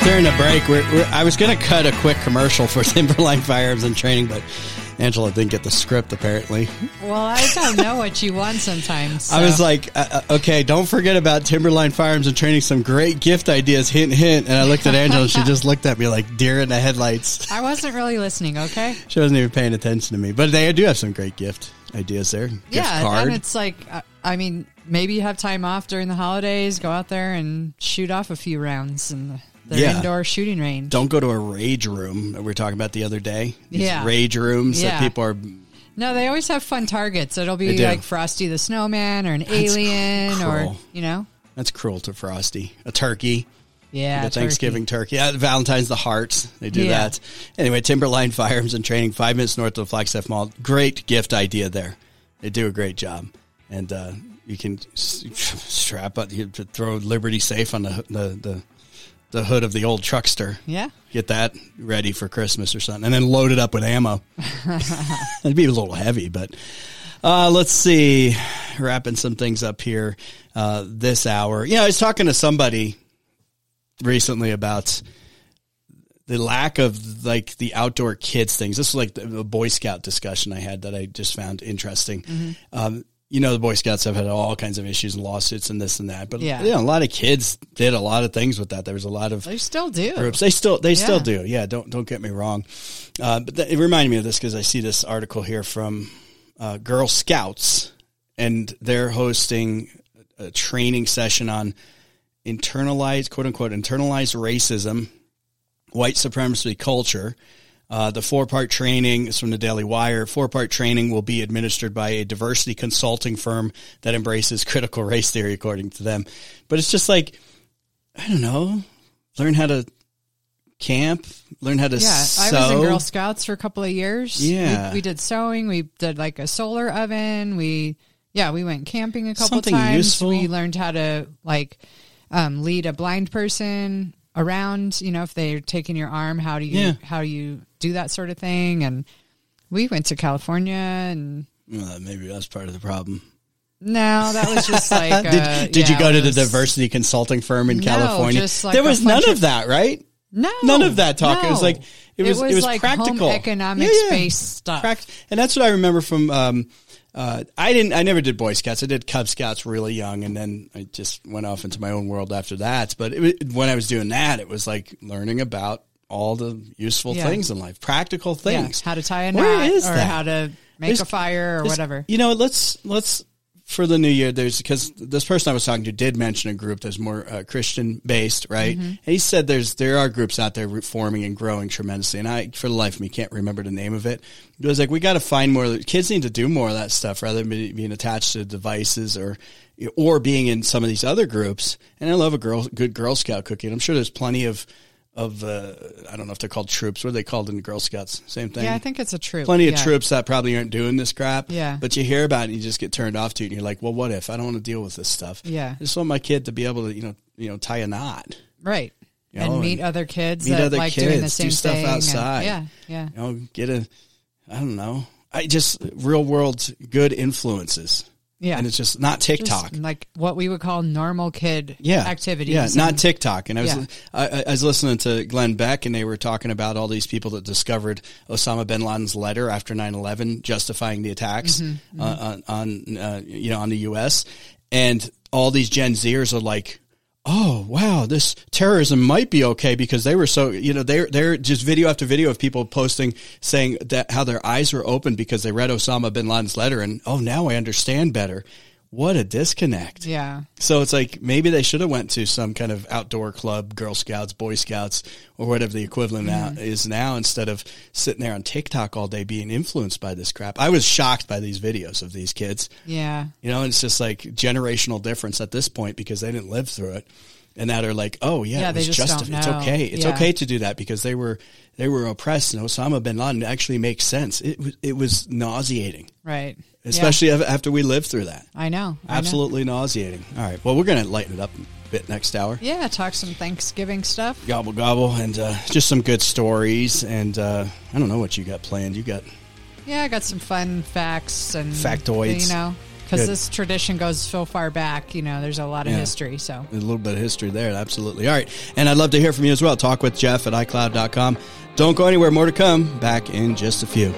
During the break, we're, we're, I was going to cut a quick commercial for Timberline Firearms and Training, but Angela didn't get the script apparently. Well, I don't know what you want sometimes. So. I was like, uh, uh, okay, don't forget about Timberline Firearms and Training. Some great gift ideas. Hint, hint. And I looked at Angela, and she just looked at me like deer in the headlights. I wasn't really listening. Okay. She wasn't even paying attention to me, but they do have some great gift ideas there. Gift yeah, card. and it's like, uh, I mean, maybe you have time off during the holidays. Go out there and shoot off a few rounds and their yeah. indoor shooting range. Don't go to a rage room that we were talking about the other day. These yeah. Rage rooms yeah. that people are. No, they always have fun targets. It'll be like Frosty the Snowman or an That's alien cruel. or, you know. That's cruel to Frosty. A turkey. Yeah, Thanksgiving turkey. turkey. Valentine's the hearts. They do yeah. that. Anyway, Timberline Firearms and Training, five minutes north of the Flagstaff Mall. Great gift idea there. They do a great job, and uh, you can strap up, you throw Liberty Safe on the the, the the hood of the old truckster. Yeah. Get that ready for Christmas or something, and then load it up with ammo. It'd be a little heavy, but uh, let's see. Wrapping some things up here uh, this hour. You know, I was talking to somebody recently about the lack of like the outdoor kids things. This was like the, the Boy Scout discussion I had that I just found interesting. Mm-hmm. Um, you know, the Boy Scouts have had all kinds of issues and lawsuits and this and that. But yeah, you know, a lot of kids did a lot of things with that. There was a lot of they still do groups. They still they yeah. still do. Yeah, don't don't get me wrong. Uh, but th- it reminded me of this because I see this article here from uh, Girl Scouts, and they're hosting a training session on internalized, quote unquote, internalized racism, white supremacy culture. Uh, the four part training is from the Daily Wire. Four part training will be administered by a diversity consulting firm that embraces critical race theory, according to them. But it's just like, I don't know, learn how to camp, learn how to Yeah, sew. I was in Girl Scouts for a couple of years. Yeah. we, we did sewing. We did like a solar oven. We yeah, we went camping a couple Something times. useful. We learned how to like um, lead a blind person around. You know, if they're taking your arm, how do you Yeah. how you do that sort of thing? And we went to California and. Well, maybe that's part of the problem. No, that was just like. did uh, did you go it to the was- diversity consulting firm in No, California? like there was none of of- that, right? No, None of that talk. It was like it was it was, like practical economics Yeah, yeah. based stuff. And that's what I remember from. Um, uh, I didn't. I never did Boy Scouts. I did Cub Scouts really young, and then I just went off into my own world after that. But it, was- when I was doing that, it was like learning about all the useful Yeah. things in life, practical Yeah, things. how to tie a Where knot is or that? how to make There's- a fire or whatever. You know, let's let's for the new year. There's because this person I was talking to did mention a group that's more uh, Christian based, right? Mm-hmm. And he said there's there are groups out there forming and growing tremendously, and I for the life of me can't remember the name of it. It was like we got to find more. Kids need to do more of that stuff rather than being attached to devices or or being in some of these other groups. And I love a girl good Girl Scout cookie. And I'm sure there's plenty of of uh, I don't know if they're called troops. What are they called in the Girl Scouts? Same thing Yeah, I think it's a troop. plenty of troops that probably aren't doing this crap. Yeah. But you hear about it and you just get turned off to it and you're like, well, what if I don't want to deal with this stuff? Yeah. I just want my kid to be able to, you know, you know, tie a knot. Right. You and meet and other kids meet that other like doing the kids, do same stuff thing. and- outside. yeah, yeah. You know, get a, I don't know. I just real world good influences. Yeah. And it's just not Just TikTok. like what we would call normal kid yeah. activities. Yeah, not and- TikTok. And I was Yeah. I, I was listening to Glenn Beck, and they were talking about all these people that discovered Osama bin Laden's letter after 9-11, justifying the attacks Mm-hmm, uh, on, on uh, you know on the U.S. And all these Gen Zers are like. Oh wow! This terrorism might be okay because they were so you know they're they're just video after video of people posting saying that how their eyes were open because they read Osama bin Laden's letter and oh now I understand better. What a disconnect! Yeah. So it's like maybe they should have went to some kind of outdoor club, Girl Scouts, Boy Scouts, or whatever the equivalent Mm-hmm. is now, instead of sitting there on TikTok all day being influenced by this crap. I was shocked by these videos of these kids. Yeah. You know, it's just like generational difference at this point because they didn't live through it. And now they're like, oh yeah, Yeah, it was just It's okay. It's Yeah. okay to do that because they were they were oppressed, and Osama bin Laden actually makes sense. It it was nauseating, Right. Yeah. especially af after we lived through that. I know. I know. Absolutely nauseating. All right. Well, we're going to lighten it up a bit next hour. Yeah. Talk some Thanksgiving stuff. Gobble gobble, and uh, just some good stories. And uh, I don't know what you got planned. You got Yeah, I got some fun facts and Factoids. You know, because this tradition goes so far back. You know, there's a lot of Yeah. history. So a little bit of history there. Absolutely. All right. And I'd love to hear from you as well. Talk with Jeff at iCloud.com. Don't go anywhere. More to come. Back in just a few.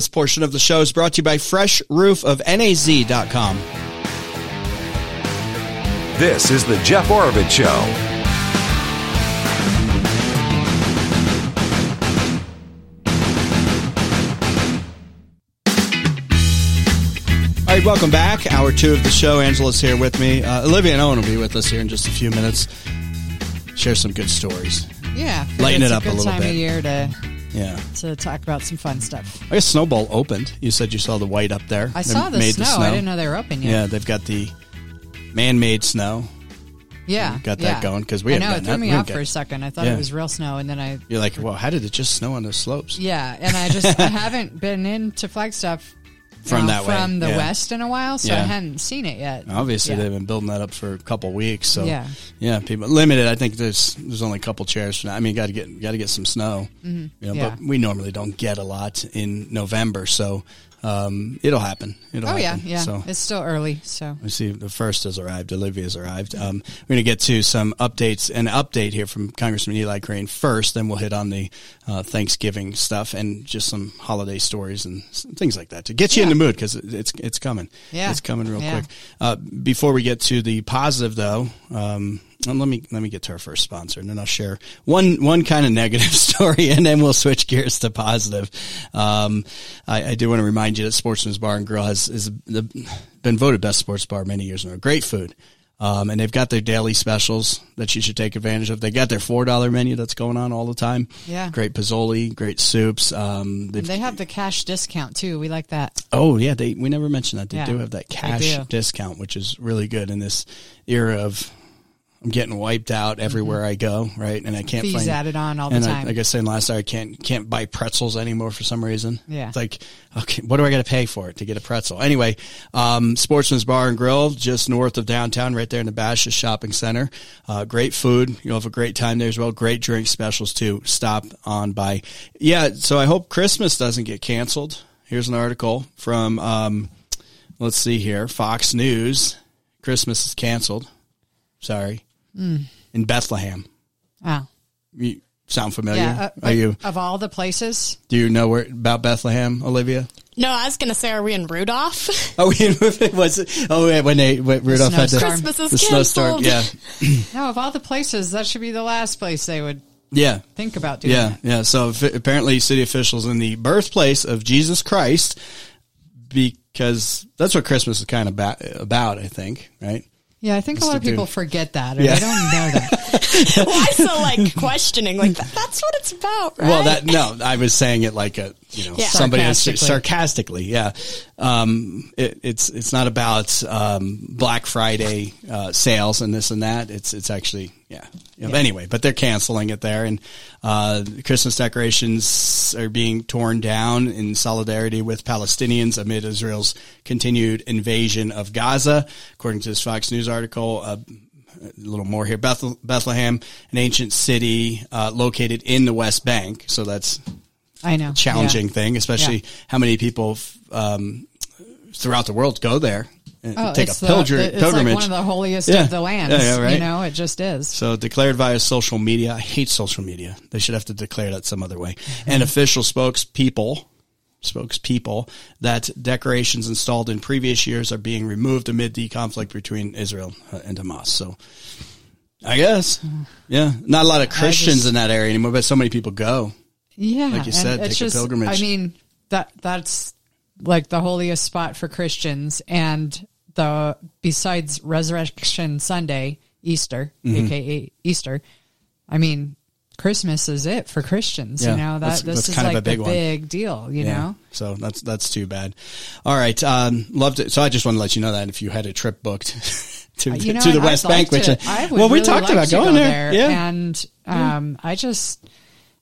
This portion of the show is brought to you by Fresh Roof of NAZ.com. This is the Jeff Oravits Show. All right, welcome back. Hour two of the show. Angela's here with me. Uh, Olivia and Owen will be with us here in just a few minutes. Share some good stories. yeah, Lighten it's it up a good little time bit. of year to Yeah. to talk about some fun stuff. I guess Snowbowl opened. You said you saw the white up there. I They saw the made snow. I didn't know they were open yet. Yeah, they've got the man-made snow. Yeah, Got that yeah. going, 'cause we I know it threw me off for a second. I thought Yeah. it was real snow, and then I You're like, well, how did it just snow on the slopes? yeah, and I just I haven't been into Flagstaff From that way, from the yeah. west in a while, so Yeah. I hadn't seen it yet. Obviously, Yeah. they've been building that up for a couple weeks. So Yeah. yeah, people limited. I think there's there's only a couple chairs for now. I mean, got to get got to get some snow. You know, Mm-hmm. Yeah. But we normally don't get a lot in November, so um, it'll happen. It'll Oh yeah, happen. yeah. So It's still early, so we see the first has arrived. Olivia's arrived. Um, we're going to get to some updates, an update here from Congressman Eli Crane first. Then we'll hit on the uh, Thanksgiving stuff and just some holiday stories and things like that to get you in the mood because it's it's coming. Yeah. it's coming real Yeah. quick. Uh, before we get to the positive, though, um, and let me let me get to our first sponsor, and then I'll share one one kind of negative story, and then we'll switch gears to positive. Um, I, I do want to remind you that Sportsman's Bar and Grill has is the, been voted best sports bar many years in a row. Great food. Um, and they've got their daily specials that you should take advantage of. They got their four dollar menu that's going on all the time. Yeah. great pizzoli, great soups. Um, they've the cash discount too. We like that. Oh yeah, they we never mentioned that they Yeah, do have that cash discount, which is really good in this era of I'm getting wiped out everywhere I go, right? And I can't Mm-hmm. Fees find added on all the time. I, like I said last night, I can't can't buy pretzels anymore for some reason. Yeah. it's like okay, what do I got to pay for it to get a pretzel? Anyway, um, Sportsman's Bar and Grill, just north of downtown, right there in the Bashas Shopping Center. Uh, great food, you'll have a great time there as well. Great drink specials too. Stop on by. Yeah, so I hope Christmas doesn't get canceled. Here's an article from. Um, let's see here. Fox News. Christmas is canceled. Sorry. Hmm. In Bethlehem. Wow. You sound familiar? Yeah. uh, Are you? of all the places? Do you know where about Bethlehem, Olivia? No, I was gonna say, are we in Rudolph? Oh, it was. it- Oh, yeah, when they when Rudolph had the, snowstorm. Christmas is the snowstorm. Yeah, No, of all the places, that should be the last place they would yeah. think about doing Yeah, it. yeah. So f- apparently, city officials in the birthplace of Jesus Christ, because that's what Christmas is kind of ba- about. I think, right? Yeah, I think a lot of to do- people forget that, or Yeah. they don't know that. Why so like questioning? Like that, that's what it's about, right? Well, that no, I was saying it like a you know Yeah. somebody has- Sarcastically. sarcastically. Yeah, um, it, it's it's not about um, Black Friday uh, sales and this and that. It's it's actually yeah. Yeah, but Anyway, but they're canceling it there, and uh, Christmas decorations are being torn down in solidarity with Palestinians amid Israel's continued invasion of Gaza, according to this Fox News article. Uh, a little more here. Beth- Bethlehem, an ancient city uh, located in the West Bank, so that's I know. challenging Yeah. thing, especially Yeah. how many people um, throughout the world go there Oh, take a it's the- it's pilgrimage. like one of the holiest Yeah. of the lands. Yeah, yeah, right. You know, it just is. so declared via social media. I hate social media. They should have to declare that some other way. Mm-hmm. And official spokespeople, spokespeople, that decorations installed in previous years are being removed amid the conflict between Israel and Hamas. So. I guess, yeah, not a lot of Christians just- in that area anymore, but so many people go. Yeah, Like you said, it's take a pilgrimage. I mean, that that's like the holiest spot for Christians, and the besides Resurrection Sunday, Easter, Mm-hmm. aka Easter. I mean, Christmas is it for Christians. Yeah, you know that that's- this that's is kind of like a big big deal. You know, So that's that's too bad. All right, um, loved it. So I just want to let you know that if you had a trip booked to Uh, you know, to the I'd West Bank, which to- I would well, we talked about going go there. Yeah, and um, I just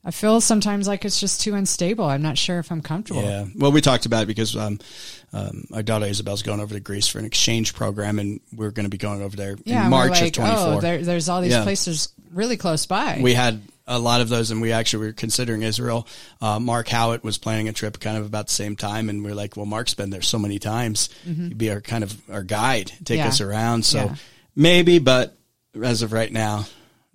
I feel sometimes like it's just too unstable. I'm not sure if I'm comfortable. yeah. Well, we talked about it because um, um, our daughter Isabel's going over to Greece for an exchange program, and we're going to be going over there Yeah, in March like, of twenty four. Oh, there, there's all these Yeah. places really close by. we had a lot of those, and we actually were considering Israel. Uh, Mark Howitt was planning a trip kind of about the same time, and we are like, well, Mark's been there so many times. He'd be our kind of our guide, take Mm-hmm. Yeah. us around. So Yeah. maybe, but as of right now,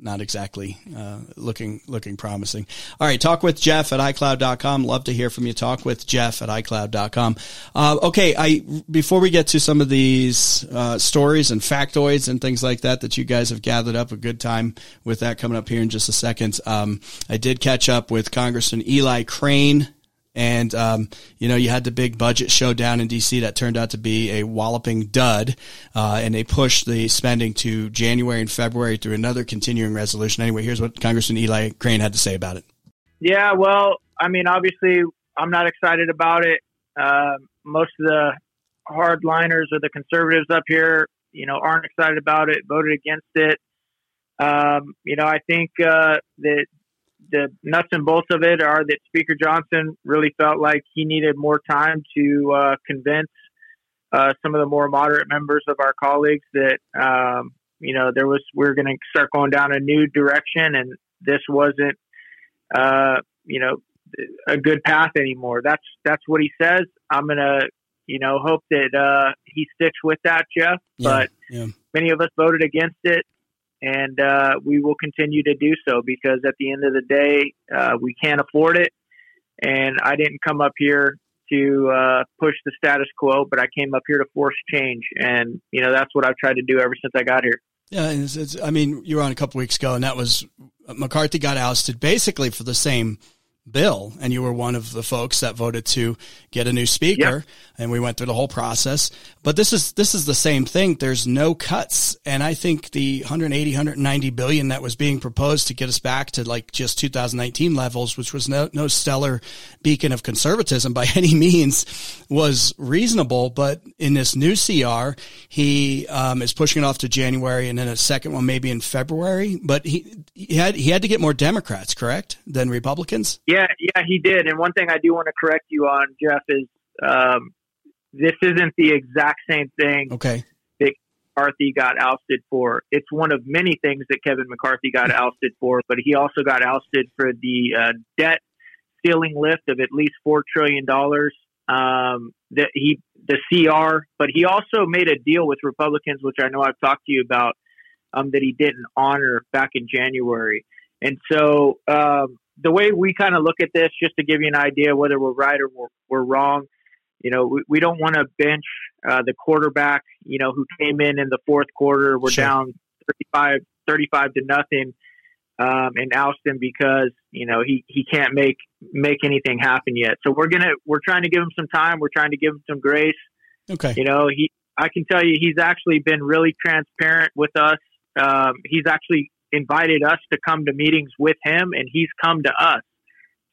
not exactly uh, looking looking promising. All right, talk with Jeff at iCloud.com. Love to hear from you. Talk with Jeff at iCloud.com. Uh, okay, I before we get to some of these uh, stories and factoids and things like that that you guys have gathered up, a good time with that coming up here in just a second. Um, I did catch up with Congressman Eli Crane. And, um, you know, you had the big budget showdown in D.C. that turned out to be a walloping dud. Uh, and they pushed the spending to January and February through another continuing resolution. Anyway, here's what Congressman Eli Crane had to say about it. Yeah, well, I mean, obviously, I'm not excited about it. Uh, most of the hardliners or the conservatives up here, you know, aren't excited about it, voted against it. Um, you know, I think uh, that the nuts and bolts of it are that Speaker Johnson really felt like he needed more time to uh, convince uh, some of the more moderate members of our colleagues that um, you know there was we're going to start going down a new direction, and this wasn't uh, you know a good path anymore. That's that's what he says. I'm gonna you know hope that uh, he sticks with that, Jeff. Yeah, But yeah. many of us voted against it, and uh, we will continue to do so because at the end of the day, uh, we can't afford it. And I didn't come up here to uh, push the status quo, but I came up here to force change, and you know that's what I've tried to do ever since I got here. Yeah, it's, it's, I mean, you were on a couple weeks ago, and that was McCarthy got ousted basically for the same bill, and you were one of the folks that voted to get a new speaker, and we went through the whole process. But this is this is the same thing. There's no cuts, and I think the 180, 190 billion that was being proposed to get us back to like just 2019 levels, which was no no stellar beacon of conservatism by any means, was reasonable. But in this new CR, he um, is pushing it off to January, and then a second one maybe in February. But he he had he had to get more Democrats, correct, than Republicans. Yeah, yeah, yeah, he did. And one thing I do want to correct you on, Jeff, is um, this isn't the exact same thing Okay. McCarthy got ousted for. It's one of many things that Kevin McCarthy got ousted for, but he also got ousted for the uh, debt ceiling lift of at least four trillion dollars. Um, that he the CR, but he also made a deal with Republicans, which I know I've talked to you about, um, that he didn't honor back in January. And so um, the way we kind of look at this, just to give you an idea whether we're right or we're, we're wrong, you know, we, we don't want to bench uh, the quarterback, you know, who came in in the fourth quarter. We're Sure. down 35, 35 to nothing, um, and him because you know he he can't make make anything happen yet. So we're gonna we're trying to give him some time. We're trying to give him some grace. Okay. You know, he I can tell you he's actually been really transparent with us. Um, he's actually invited us to come to meetings with him, and he's come to us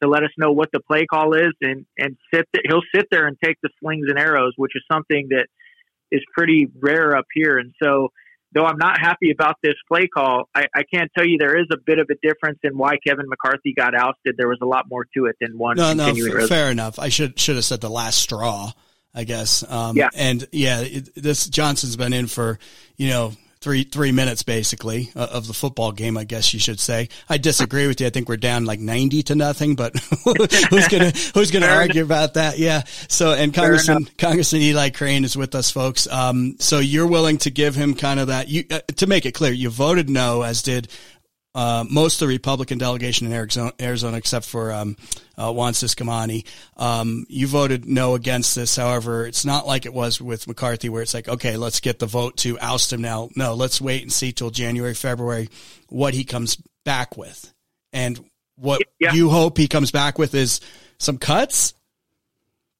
to let us know what the play call is, and and sit. There, he'll sit there and take the slings and arrows, which is something that is pretty rare up here. And so, though I'm not happy about this play call, I, I can't tell you there is a bit of a difference in why Kevin McCarthy got ousted. There was a lot more to it than one No, no, f- fair enough. I should should have said the last straw, I guess. Um, Yeah. And yeah, it, this Johnson's been in for you know three three minutes basically uh, of the football game. I guess you should say. I disagree with you. I think we're down like ninety to nothing. But who's gonna who's gonna argue about that? Yeah. So and Congressman Congressman Eli Crane is with us, folks. Um, so you're willing to give him kind of that. You uh, to make it clear, you voted no, as did uh, most of the Republican delegation in Arizona, Arizona except for um, uh, Juan Ciscomani. Um, you voted no against this. However, it's not like it was with McCarthy, where it's like, okay, let's get the vote to oust him now. No, let's wait and see till January, February what he comes back with, and what Yeah. you hope he comes back with is some cuts.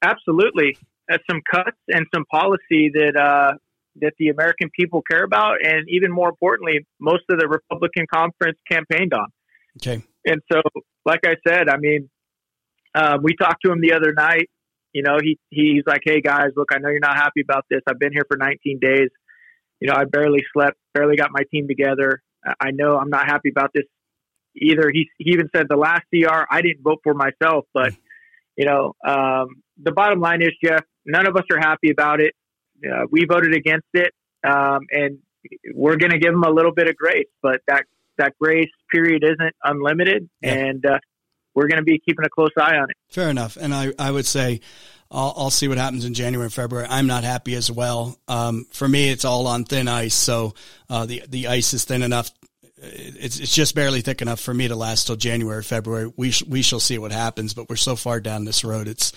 Absolutely, that's some cuts and some policy that uh, that the American people care about, and even more importantly, most of the Republican conference campaigned on. Okay, And so, like I said, I mean, uh, we talked to him the other night. You know, he he's like, "Hey guys, look, I know you're not happy about this. I've been here for 19 days. You know, I barely slept, barely got my team together. I- know I'm not happy about this either." He he even said the last CR I didn't vote for myself, but you know, um, the bottom line is, Jeff, none of us are happy about it. Uh, we voted against it, um, and we're going to give them a little bit of grace, but that that grace period isn't unlimited, Yeah. and uh, we're going to be keeping a close eye on it. fair enough. And I, I would say. I'll, I'll see what happens in January and February. I'm not happy as well. Um, for me, it's all on thin ice. So, uh, the, the ice is thin enough. It's, it's just barely thick enough for me to last till January, February. We, sh- we shall see what happens, but we're so far down this road. It's,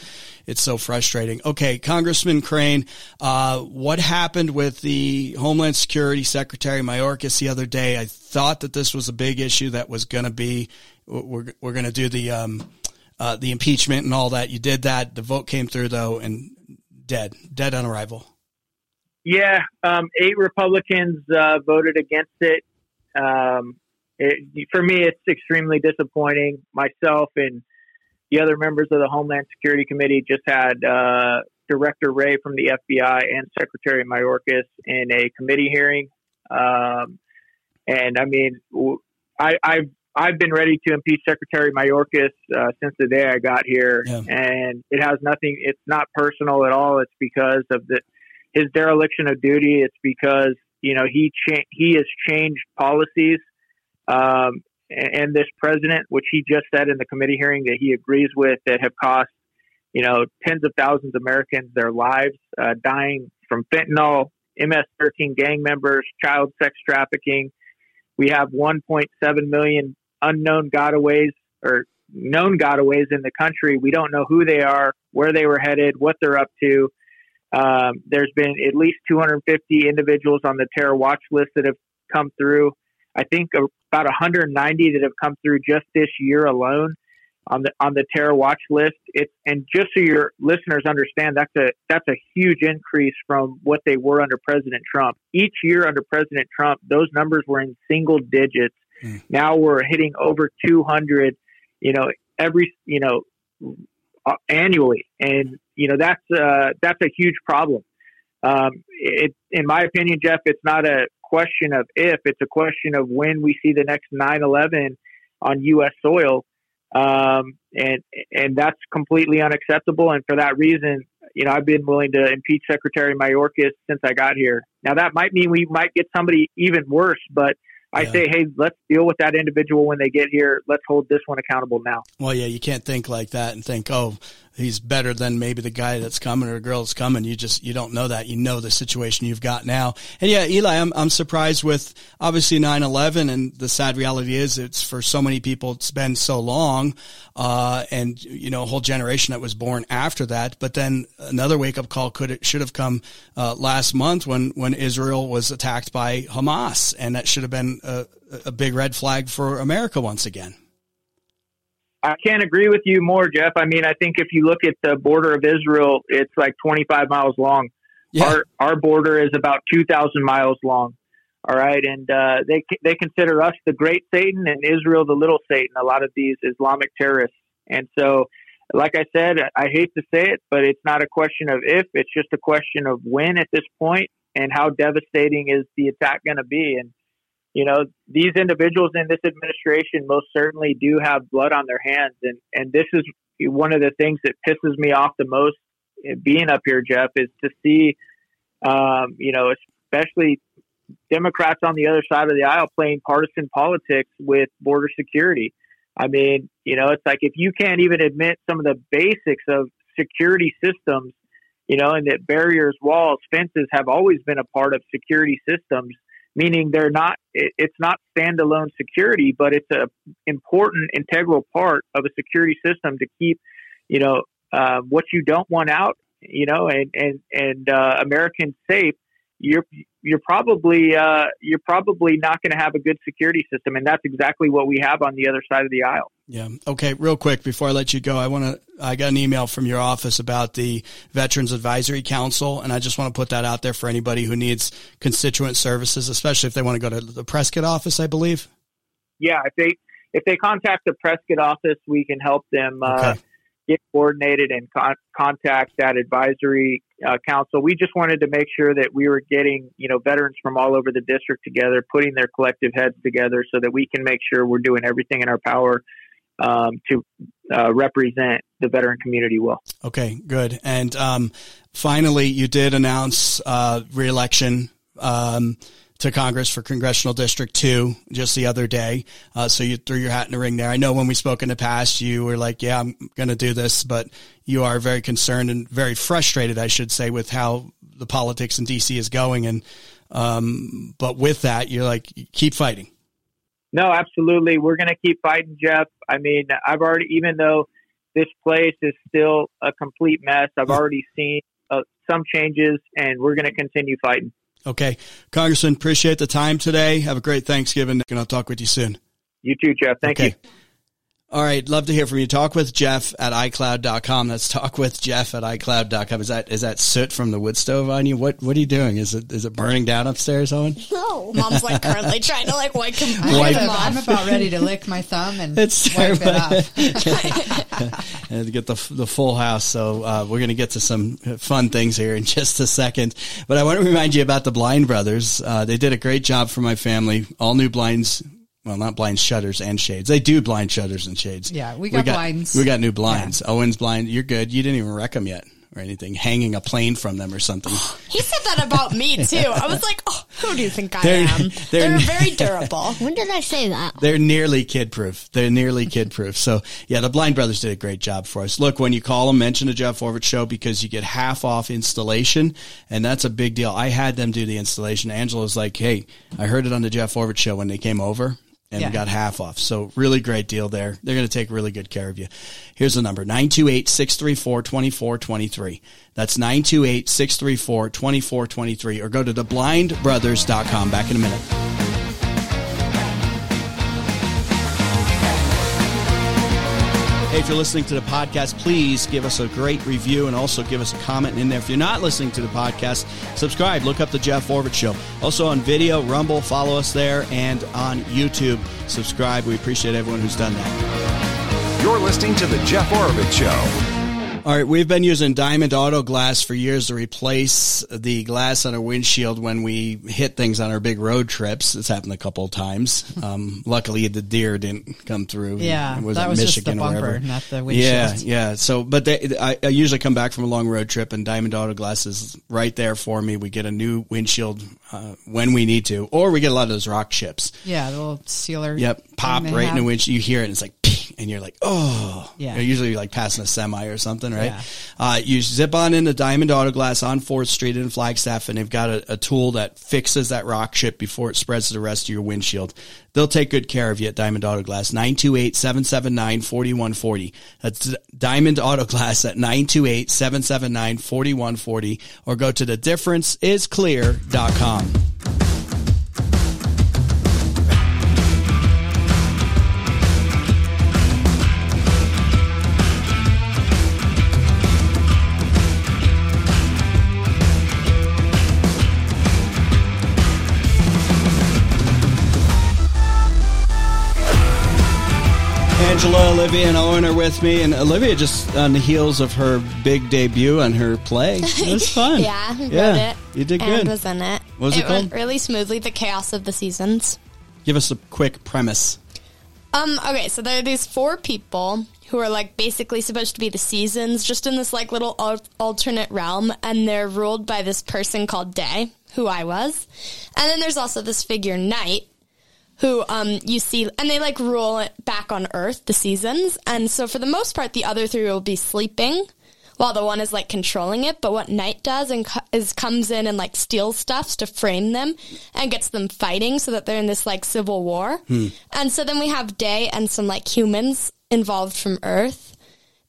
it's so frustrating. Okay. Congressman Crane, uh, what happened with the Homeland Security Secretary Mayorkas the other day? I thought that this was a big issue that was going to be, we're, we're going to do the, um, uh, the impeachment and all that. You did that. The vote came through though, and dead, dead on arrival. Yeah, um, eight Republicans uh, voted against it. Um, it. For me, it's extremely disappointing. Myself and the other members of the Homeland Security Committee just had uh, Director Wray from the FBI and Secretary Mayorkas in a committee hearing. Um, and I mean, I, I've I've been ready to impeach Secretary Mayorkas uh, since the day I got here, Yeah. and it has nothing. It's not personal at all. It's because of the his dereliction of duty. It's because you know he cha- he has changed policies, um, and this president, which he just said in the committee hearing that he agrees with, that have cost you know tens of thousands of Americans their lives, uh, dying from fentanyl, MS-13 gang members, child sex trafficking. We have 1.7 million unknown gotaways or known gotaways in the country. We don't know who they are, where they were headed, what they're up to. Um, there's been at least 250 individuals on the terror watch list that have come through. I think about 190 that have come through just this year alone on the on the terror watch list. It and just so your listeners understand, that's a that's a huge increase from what they were under President Trump. Each year under President Trump, those numbers were in single digits. Mm. Now we're hitting over 200. You know, every you know uh, annually, and you know that's uh, that's a huge problem. Um, it, in my opinion, Jeff, it's not a question of if; it's a question of when we see the next 9/11 on U.S. soil, um, and and that's completely unacceptable. And for that reason, you know, I've been willing to impeach Secretary Mayorkas since I got here. Now that might mean we might get somebody even worse, but I yeah. say, hey, let's deal with that individual when they get here. Let's hold this one accountable now. Well, yeah, you can't think like that and think, oh, he's better than maybe the guy that's coming or the girl that's coming. You just, you don't know that. You know the situation you've got now. And yeah, Eli, I'm, I'm surprised with obviously 9-11 and the sad reality is it's for so many people, it's been so long. Uh, and you know, a whole generation that was born after that. But then another wake up call could, it should have come, uh, last month when, when Israel was attacked by Hamas. And that should have been a, a big red flag for America once again. I can't agree with you more, Jeff. I mean, I think if you look at the border of Israel, it's like 25 miles long. Yeah. Our our border is about 2,000 miles long. All right, and uh, they they consider us the great Satan and Israel the little Satan. A lot of these Islamic terrorists, and so, like I said, I hate to say it, but it's not a question of if; it's just a question of when. At this point, and how devastating is the attack going to be? And you know, these individuals in this administration most certainly do have blood on their hands. And, and this is one of the things that pisses me off the most being up here, Jeff, is to see, um, you know, especially Democrats on the other side of the aisle playing partisan politics with border security. I mean, you know, it's like if you can't even admit some of the basics of security systems, you know, and that barriers, walls, fences have always been a part of security systems meaning they're not it, it's not standalone security but it's a important integral part of a security system to keep you know uh, what you don't want out you know and and and uh, americans safe you're you're probably uh, you're probably not going to have a good security system, and that's exactly what we have on the other side of the aisle. Yeah. Okay. Real quick before I let you go, I want to. I got an email from your office about the Veterans Advisory Council, and I just want to put that out there for anybody who needs constituent services, especially if they want to go to the Prescott office. I believe. Yeah. If they if they contact the Prescott office, we can help them. Uh, okay. Uh, get coordinated and con- contact that advisory uh, council. We just wanted to make sure that we were getting, you know, veterans from all over the district together, putting their collective heads together so that we can make sure we're doing everything in our power um, to uh, represent the veteran community well. Okay, good. And um, finally, you did announce uh, reelection. Um, to Congress for Congressional District 2 just the other day. Uh, so you threw your hat in the ring there. I know when we spoke in the past, you were like, yeah, I'm going to do this, but you are very concerned and very frustrated, I should say, with how the politics in DC is going. And, um, but with that, you're like, keep fighting. No, absolutely. We're going to keep fighting, Jeff. I mean, I've already, even though this place is still a complete mess, I've already seen uh, some changes and we're going to continue fighting. Okay. Congressman, appreciate the time today. Have a great Thanksgiving, and I'll talk with you soon. You too, Jeff. Thank okay. you. All right. Love to hear from you. Talk with Jeff at iCloud.com. That's talk with Jeff at iCloud.com. Is that, is that soot from the wood stove on you? What, what are you doing? Is it, is it burning down upstairs, Owen? No. Mom's like currently trying to like wipe, him, wipe I'm, I'm about ready to lick my thumb and it's wipe it off. and get the, the full house. So, uh, we're going to get to some fun things here in just a second. But I want to remind you about the Blind Brothers. Uh, they did a great job for my family. All new blinds well, not blind shutters and shades. They do blind shutters and shades. Yeah, we got, we got blinds. We got new blinds. Yeah. Owen's blind. You're good. You didn't even wreck them yet. or anything, hanging a plane from them or something. He said that about me too. I was like, oh, who do you think I They're- am? they're- They're, very durable. When did I say that? They're nearly kid proof. They're nearly kid proof. So yeah, the Blind Brothers did a great job for us. Look, when you call them, mention the Jeff Oravits show because you get half off installation and that's a big deal. I had them do the installation. Angela was like, Hey, I heard it on the Jeff Oravits show when they came over and Yeah. we got half off. So really great deal there. They're going to take really good care of you. Here's the number 928-634-2423. That's 928-634-2423 or go to theblindbrothers.com. Back in a minute. Hey, if you're listening to the podcast, please give us a great review and also give us a comment in there. If you're not listening to the podcast, subscribe. Look up the Jeff Oravits Show. Also on video, Rumble, follow us there, and on YouTube, subscribe. We appreciate everyone who's done that. You're listening to The Jeff Oravits Show. All right, we've been using Diamond Auto Glass for years to replace the glass on our windshield when we hit things on our big road trips. It's happened a couple of times. Um, luckily, the deer didn't come through. Yeah, It was that was just Michigan the or bumper, wherever. not the Yeah, windshield. yeah. yeah. So, but they, I, I usually come back from a long road trip, and Diamond Auto Glass is right there for me. We get a new windshield uh, when we need to, or we get a lot of those rock chips. Yeah, the little sealer. Yep, pop right in the windshield. You hear it, and it's like, and you're like, oh, Yeah. You're usually like passing a semi or something, right? Yeah. Uh, you zip on into Diamond Auto Glass on Fourth Street in Flagstaff, and they've got a, a tool that fixes that rock chip before it spreads to the rest of your windshield. They'll take good care of you at Diamond Auto Glass. 928-779-4140. That's Diamond Auto Glass at 928-779-4140 or go to the difference is differenceisclear.com. Angela, Olivia, and Owen are with me, and Olivia just on the heels of her big debut on her play. It was fun. Yeah, yeah, it. you did And good. was in it. What was it went called? really smoothly. The chaos of the seasons. Give us a quick premise. Um. Okay. So there are these four people who are like basically supposed to be the seasons, just in this like little al- alternate realm, and they're ruled by this person called Day, who I was, and then there's also this figure Night, who um you see, and they like rule it back on Earth, the seasons, and so for the most part, the other three will be sleeping. While the one is like controlling it, but what Night does and co- is comes in and like steals stuff to frame them and gets them fighting so that they're in this like civil war. And so then we have Day and some like humans involved from Earth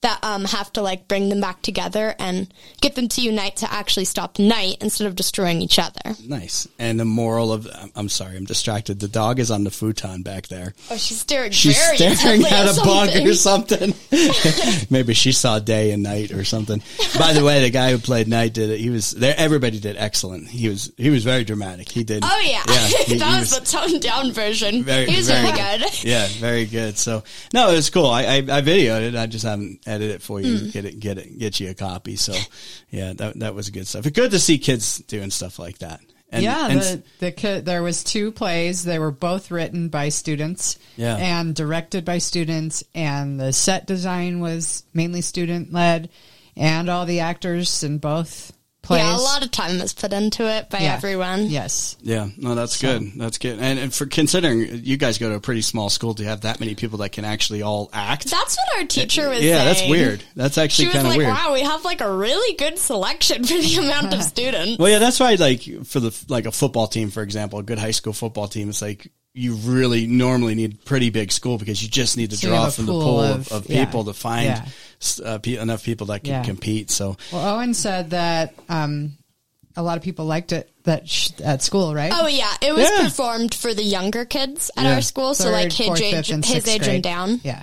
that um have to like bring them back together and get them to unite to actually stop Night instead of destroying each other. Nice. And the moral of I'm- sorry, I'm distracted. The dog is on the futon back there. Oh, she's staring. She's very staring at a bug or something. Maybe she saw day and night or something. By the way, the guy who played night did it. He was there. Everybody did excellent. He was he was very dramatic. He did. Oh yeah, he- that he was, the toned down version. very, he was very really good. Yeah, very good. So no, it was cool. I, I, I videoed it. I just haven't edited it for you. Hmm. Get it, get it, get you a copy. So yeah, that that was good stuff. It's good to see kids doing stuff like that. And, yeah, and the, the kid, there was two plays. They were both written by students Yeah. and directed by students, and the set design was mainly student led, and all the actors in both plays. Yeah, a lot of time is put into it by Yeah. everyone. Yes. Yeah, no, that's good. That's good. And, and for considering you guys go to a pretty small school to have that many people that can actually all act. That's what our teacher was yeah, saying. that's weird. That's She actually was kind of like, weird. "Wow, we have like a really good selection for the amount of students." Well, yeah, that's why. Like for the like a football team, for example, a good high school football team, it's like you really normally need pretty big school because you just need to So draw have a from the pool pool of, of- of yeah. people to find Yeah. uh, pe- enough people that can Yeah. compete. So Well, Owen said that um, a lot of people liked it that sh- at school, right? Oh yeah, it was Yeah. performed for the younger kids at Yeah. our school, so like his fourth, age, fifth, and his sixth age grade. and down. Yeah.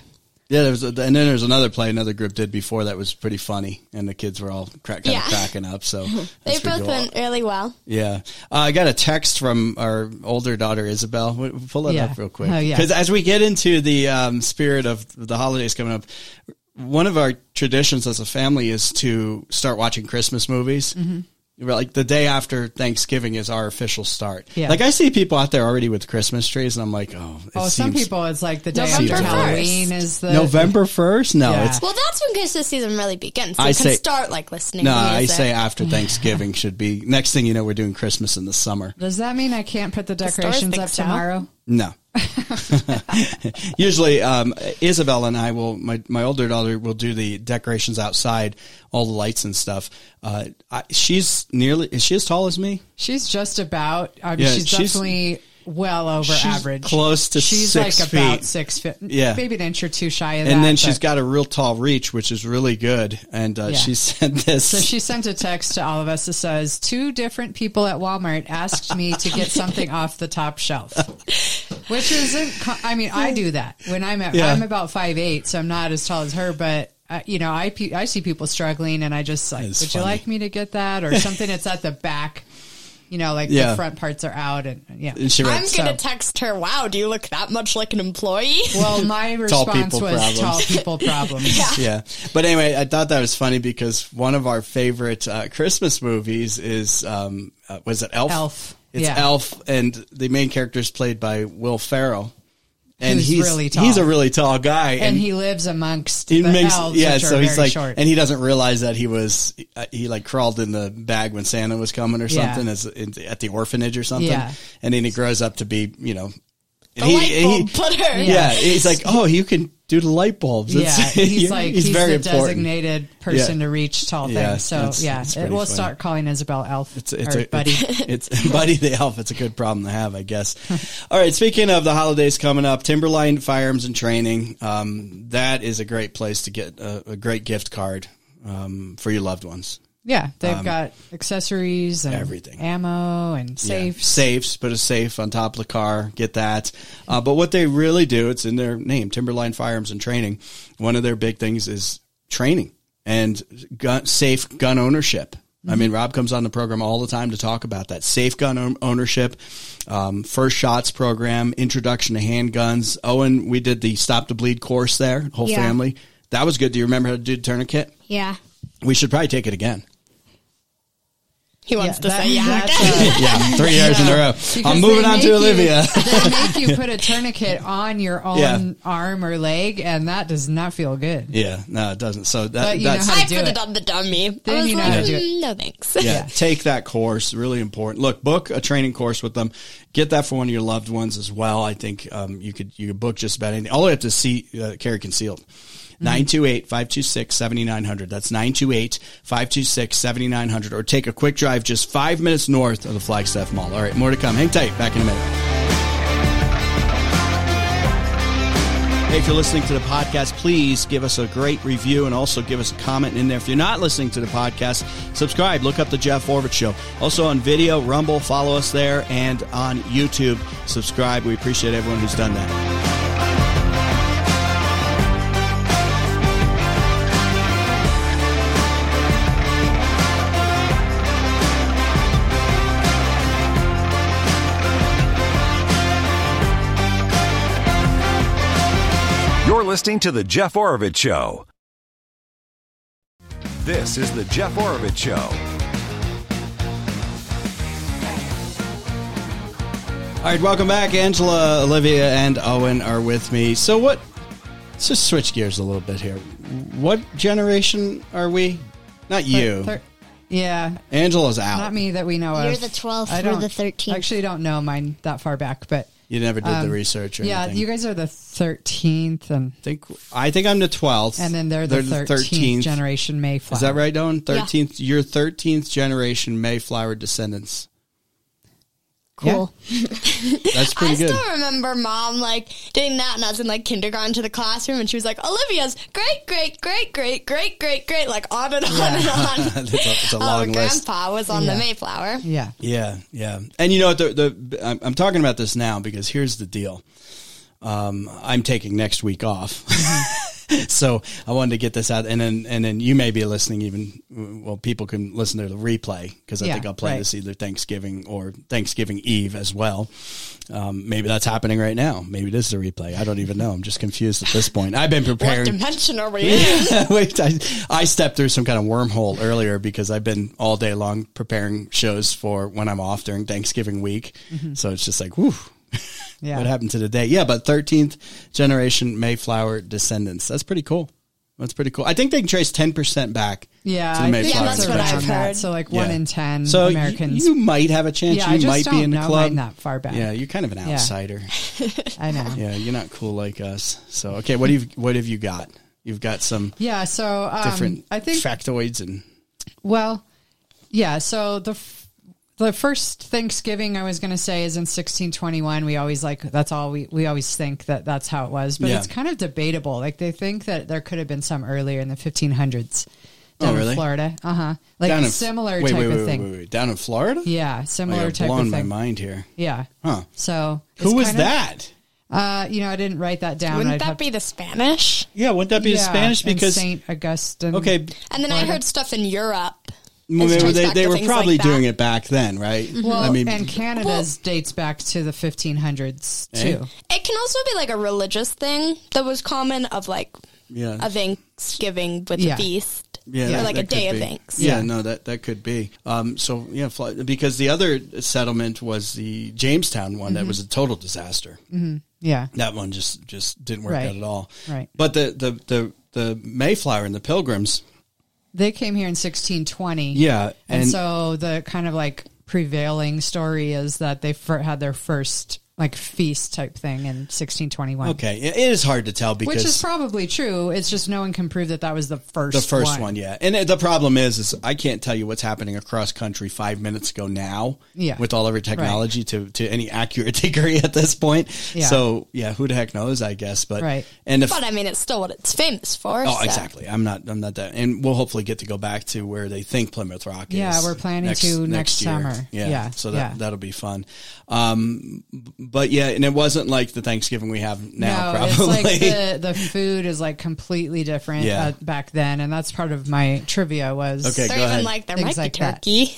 Yeah, there was a, and then there's another play another group did before that was pretty funny, and the kids were all crack, kind Yeah. of cracking up. So They both went really well. Yeah, uh, I got a text from our older daughter Isabel. W- Pull that Yeah. up real quick, Oh, yeah. because as we get into the um, spirit of the holidays coming up, one of our traditions as a family is to start watching Christmas movies. Mm-hmm. Like the day after Thanksgiving is our official start. Yeah. Like I see people out there already with Christmas trees, and I'm like, oh, it Oh, some people it's like the day November after 1st. Halloween is the November first. No, Yeah. it's Well, that's when Christmas season really begins. So I you can say- start like listening. no. to I say after Thanksgiving should be. Next thing you know, we're doing Christmas in the summer. Does that mean I can't put the decorations think up so. Tomorrow? No. Usually, um, Isabel and I will, my, my older daughter will do the decorations outside, all the lights and stuff. Uh, I, she's nearly, is she as tall as me? She's just about. I mean, Yeah, she's, she's- definitely well over she's average. close to she's like about six feet. Yeah. maybe an inch or two shy of that. And then she's got a real tall reach, which is really good. And uh, Yeah. she said this. So she sent a text to all of us that says, Two different people at Walmart asked me to get something off the top shelf. Which isn't, I mean, I do that when I'm at, Yeah. I'm about five eight, so I'm not as tall as her, but. Uh, you know, I I see people struggling, and I just like, would It's you like me to get that or something that's at the back? You know, like Yeah. the front parts are out, and yeah. and she I'm gonna So- text her. Wow, do you look that much like an employee? Well, my Tall response was problems. tall people problems. yeah. But anyway, I thought that was funny because one of our favorite uh, Christmas movies is um, uh, was it Elf? Elf, It's yeah. Elf, and the main character is played by Will Ferrell, and Who's he's really tall. he's a really tall guy, And he lives amongst he the makes elves, yeah. So he's like, short. and he doesn't realize that he was uh, he like crawled in the bag when Santa was coming or Yeah. something as in, at the orphanage or something, Yeah. and then he grows up to be you know. The he- light he- bulb putter. Yeah. yeah, he's like, oh, you can do the light bulbs. Yeah, he's like he's, very the important. designated person Yeah. to reach tall things. Yeah, so that's- yeah, that's it, we'll funny. start calling Isabel Elf It's, it's or a Buddy. It's, it's Buddy the Elf. It's a good problem to have, I guess. All right. Speaking of the holidays coming up, Timberline Firearms and Training. Um, that is a great place to get a, a great gift card um, for your loved ones. Yeah, they've got accessories and Um, everything. ammo and Yeah. safes. Safes, put a safe on top of the car, get that. Uh, but what they really do, it's in their name, Timberline Firearms and Training. One of their big things is training and gun, safe gun ownership. I mean, Rob comes on the program all the time to talk about that safe gun ownership, um, first shots program, introduction to handguns. Owen, we did the stop the bleed course there, whole Yeah. family. That was good. Do you remember how to do tourniquet? Yeah. We should probably take it again. He wants Yeah, to that- say yeah. that's, Yeah, three years in a row. because I'm moving on to you- Olivia. they make you put a tourniquet on your own Yeah. arm or leg, and that does not feel good. Yeah, no, it doesn't. So that, But you know that's how to I do put it. it on the dummy. Then I was you know like, how to do it. "Mm, No thanks. yeah, take that course. Really important. Look, book a training course with them. Get that for one of your loved ones as well. I think um, you could you could book just about anything. All you have to see uh, carry concealed. Mm-hmm. 928-526-7900. That's 928-526-7900. Or take a quick drive just five minutes north of the Flagstaff Mall. All right, more to come. Hang tight. Back in a minute. Hey, if you're listening to the podcast, please give us a great review and also give us a comment in there. If you're not listening to the podcast, subscribe. Look up the Jeff Oravits Show. Also on video, Rumble, follow us there, and on YouTube, subscribe. We appreciate everyone who's done that. You're listening to The Jeff Oravits Show. This is The Jeff Oravits Show. All right, welcome back. Angela, Olivia, and Owen are with me. So, what? Let's just switch gears a little bit here. What generation are we? Not you. Thir- yeah, Angela's out. not me that we know of You're the 12th, I we're don't- the 13th. I Actually, don't know mine that far back, but You never did the Um, research or yeah, anything. you guys are the thirteenth, and I think I think I'm the twelfth, and then they're the thirteenth generation Mayflower. Is that right, Owen? Thirteenth, your thirteenth generation Mayflower descendants. Cool. That's I pretty good. still remember mom like doing that, and I was in like kindergarten to the classroom, and she was like, "Olivia's great, great, great, great, great, great, great," like on and on and on. It's a, it's a oh, long list. Grandpa was on Yeah. the Mayflower. Yeah, Yeah, yeah. And you know what? The, the I'm, I'm talking about this now because here's the deal. Um, I'm taking next week off. so I wanted to get this out, and then and then you may be listening. Even well, people can listen to the replay because I Yeah, think I'll play right. this either Thanksgiving or Thanksgiving Eve as well. Um, maybe that's happening right now. Maybe it is a replay. I don't even know. I'm just confused at this point. I've been preparing. What dimension are we in? Wait, I, I stepped through some kind of wormhole earlier because I've been all day long preparing shows for when I'm off during Thanksgiving week. So it's just like, whew, Yeah. what happened to the day? Yeah, but 13th generation Mayflower descendants. That's pretty cool. That's pretty cool. I think they can trace 10% back Yeah, to the Mayflower that's what. I've heard. So like one Yeah. in ten So you- Americans. you, might have a chance. yeah, you I just might don't be in the know club. mine that far back. Yeah, you're kind of an outsider. I know. Yeah, you're not cool like us. So okay, what have what have you got? You've got some Yeah, so um, different I think factoids and Well, yeah. So the f- the first Thanksgiving I was going to say is in 1621. We always like that's all we we always think that that's how it was, but Yeah. it's kind of debatable. Like they think that there could have been some earlier in the 1500s Oh, down really? in Florida. Uh huh. Like down in similar wait, type wait, wait, of thing. Wait, wait, wait. Down in Florida? Yeah, Oh, similar you're type blowing of my mind here. Yeah. Huh? So Who it's was kind of- that? Uh, you know, I didn't write that down. Wouldn't I'd that have- be the Spanish? Yeah, wouldn't that be yeah, Spanish? and Because Saint Augustine. okay, And then I heard stuff in Europe. Well, they, they, they were probably like doing it back then, right? Well, I mean, and Canada's dates back to the 1500s Eh? too. It can also be like a religious thing that was common of like yeah, a Thanksgiving with Yeah. a feast. Yeah, or that- like that a day could of thanks. Yeah, Yeah. no, that that could be. Um, so yeah, fly, because the other settlement was the Jamestown one Mm-hmm. that was a total disaster. Yeah. That one just just didn't work Right. out at all. Right. But the the the the Mayflower and the Pilgrims, They came here in 1620. yeah, And, and, so the kind of like prevailing story is that they had their first like feast type thing in 1621. okay, it it is hard to tell because Which is probably true. It's just no one can prove that that was the first the first one. yeah. And it- the problem is, is I can't tell you what's happening across country five minutes ago now. Yeah. With all of our technology to, to any accurate degree at this point. Yeah. So yeah, who the heck knows, I guess. But, Right. And if, But I mean, it's still what it's famous for. Oh, so. exactly. I'm not. I'm not that. And we'll hopefully get to go back to where they think Plymouth Rock is. Yeah, we're planning to next year. summer. Yeah. Yeah, So that yeah. that'll be fun. Um, but yeah, and it wasn't like the Thanksgiving we have now. no, probably. it's like the, the food is like completely different Yeah. uh, back then. And that's part of my trivia was Okay, They're go even ahead. like, there Things might like be that. turkey.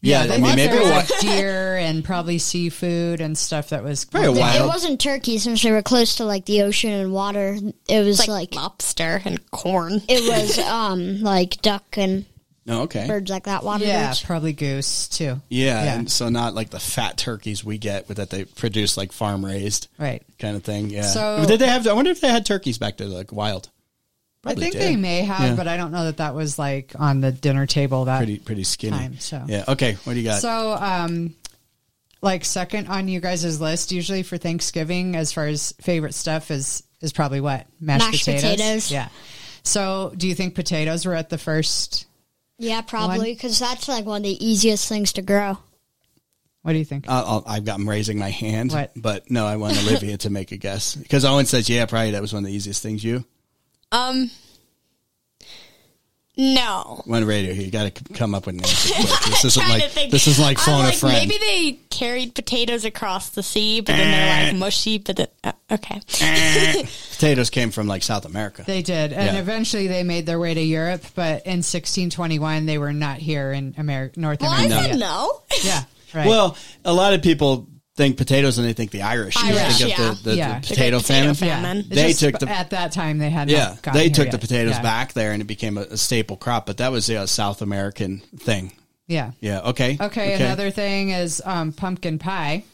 yeah, they I mean maybe it was was. like deer and probably seafood and stuff that was Probably a wild- It wasn't turkey since they were close to like the ocean and water. It was like, like, lobster and corn. it was um like duck and No, okay. birds like that, water Yeah, birds. probably goose too. Yeah, Yeah. and so not like the fat turkeys we get with that they produce like farm raised Right. kind of thing. Yeah. So- did they have? I wonder if they had turkeys back there like wild. I think did. they may have, Yeah. but I don't know that that was like on the dinner table that Pretty pretty skinny. time. So Yeah. Okay. What do you got? So, um, like second on you guys' list, usually for Thanksgiving, as far as favorite stuff is is probably what mashed, Mashed potatoes. potatoes. Yeah. So, do you think potatoes were at the first? Yeah, probably because that's like one of the easiest things to grow. What do you think? I'll, I'll, I've got I'm raising my hand, What? but no, I want Olivia to make a guess because Owen says, "Yeah, probably that was one of the easiest things." You Um, no. one radio here. You got to come up with an answer. This isn't like this is like I'm phone like, a friend. Maybe they carried potatoes across the sea, but then they're like mushy. But then, uh, okay, Potatoes came from like South America. They did, and Yeah. eventually they made their way to Europe. But in 1621, they were not here in America, North well, I America. said yet. no. Yeah, right. Well, a lot of people think potatoes and they think the Irish. You Irish, think of yeah. the, the, Yeah. the The potato great famine. potato yeah. famine. They just took the- at that time they had Yeah, not gotten they here took the yet. potatoes Yeah. back there and it became a, a staple crop. But that was a South American thing. Yeah. Yeah. Okay. Okay, another thing is um, pumpkin pie.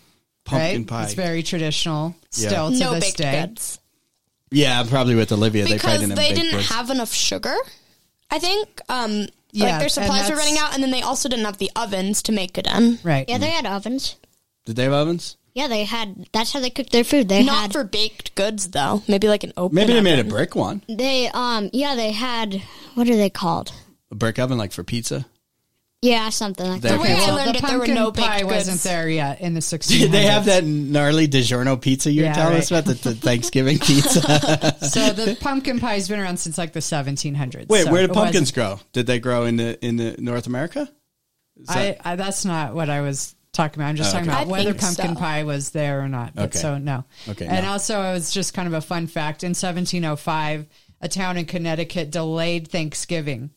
pumpkin right? pie. It's very traditional Yeah. still to no this baked day. goods yeah, probably with Olivia. they because probably they, didn't, have didn't goods. have enough sugar. I think. Um, Yeah, like their supplies were running out, and then they also didn't have the ovens to make it in. Right. Yeah, they had ovens. Did they have ovens? Yeah, they had. That's how they cooked their food. They Not had. for baked goods though. Maybe like an open. Maybe they made a oven. brick one, they um. Yeah, they had. What are they called? a brick oven like for pizza. Yeah, something like They- that. The way Okay, I well, learned the it, there were pumpkin no pie baked wasn't goods. there yet in the 1600s. Did they have that gnarly DiGiorno pizza you were Yeah, telling right. us about the, the Thanksgiving pizza? So the pumpkin pie's been around since like the 1700s. Wait, so where did it pumpkins wasn't- grow? Did they grow in the in the North America? Is I, I, that's not what I was talking about. I'm just Oh, talking okay. about I whether pumpkin so. pie was there or not. But Okay. so no. Okay, And no. also, it was just kind of a fun fact. In 1705, a town in Connecticut delayed Thanksgiving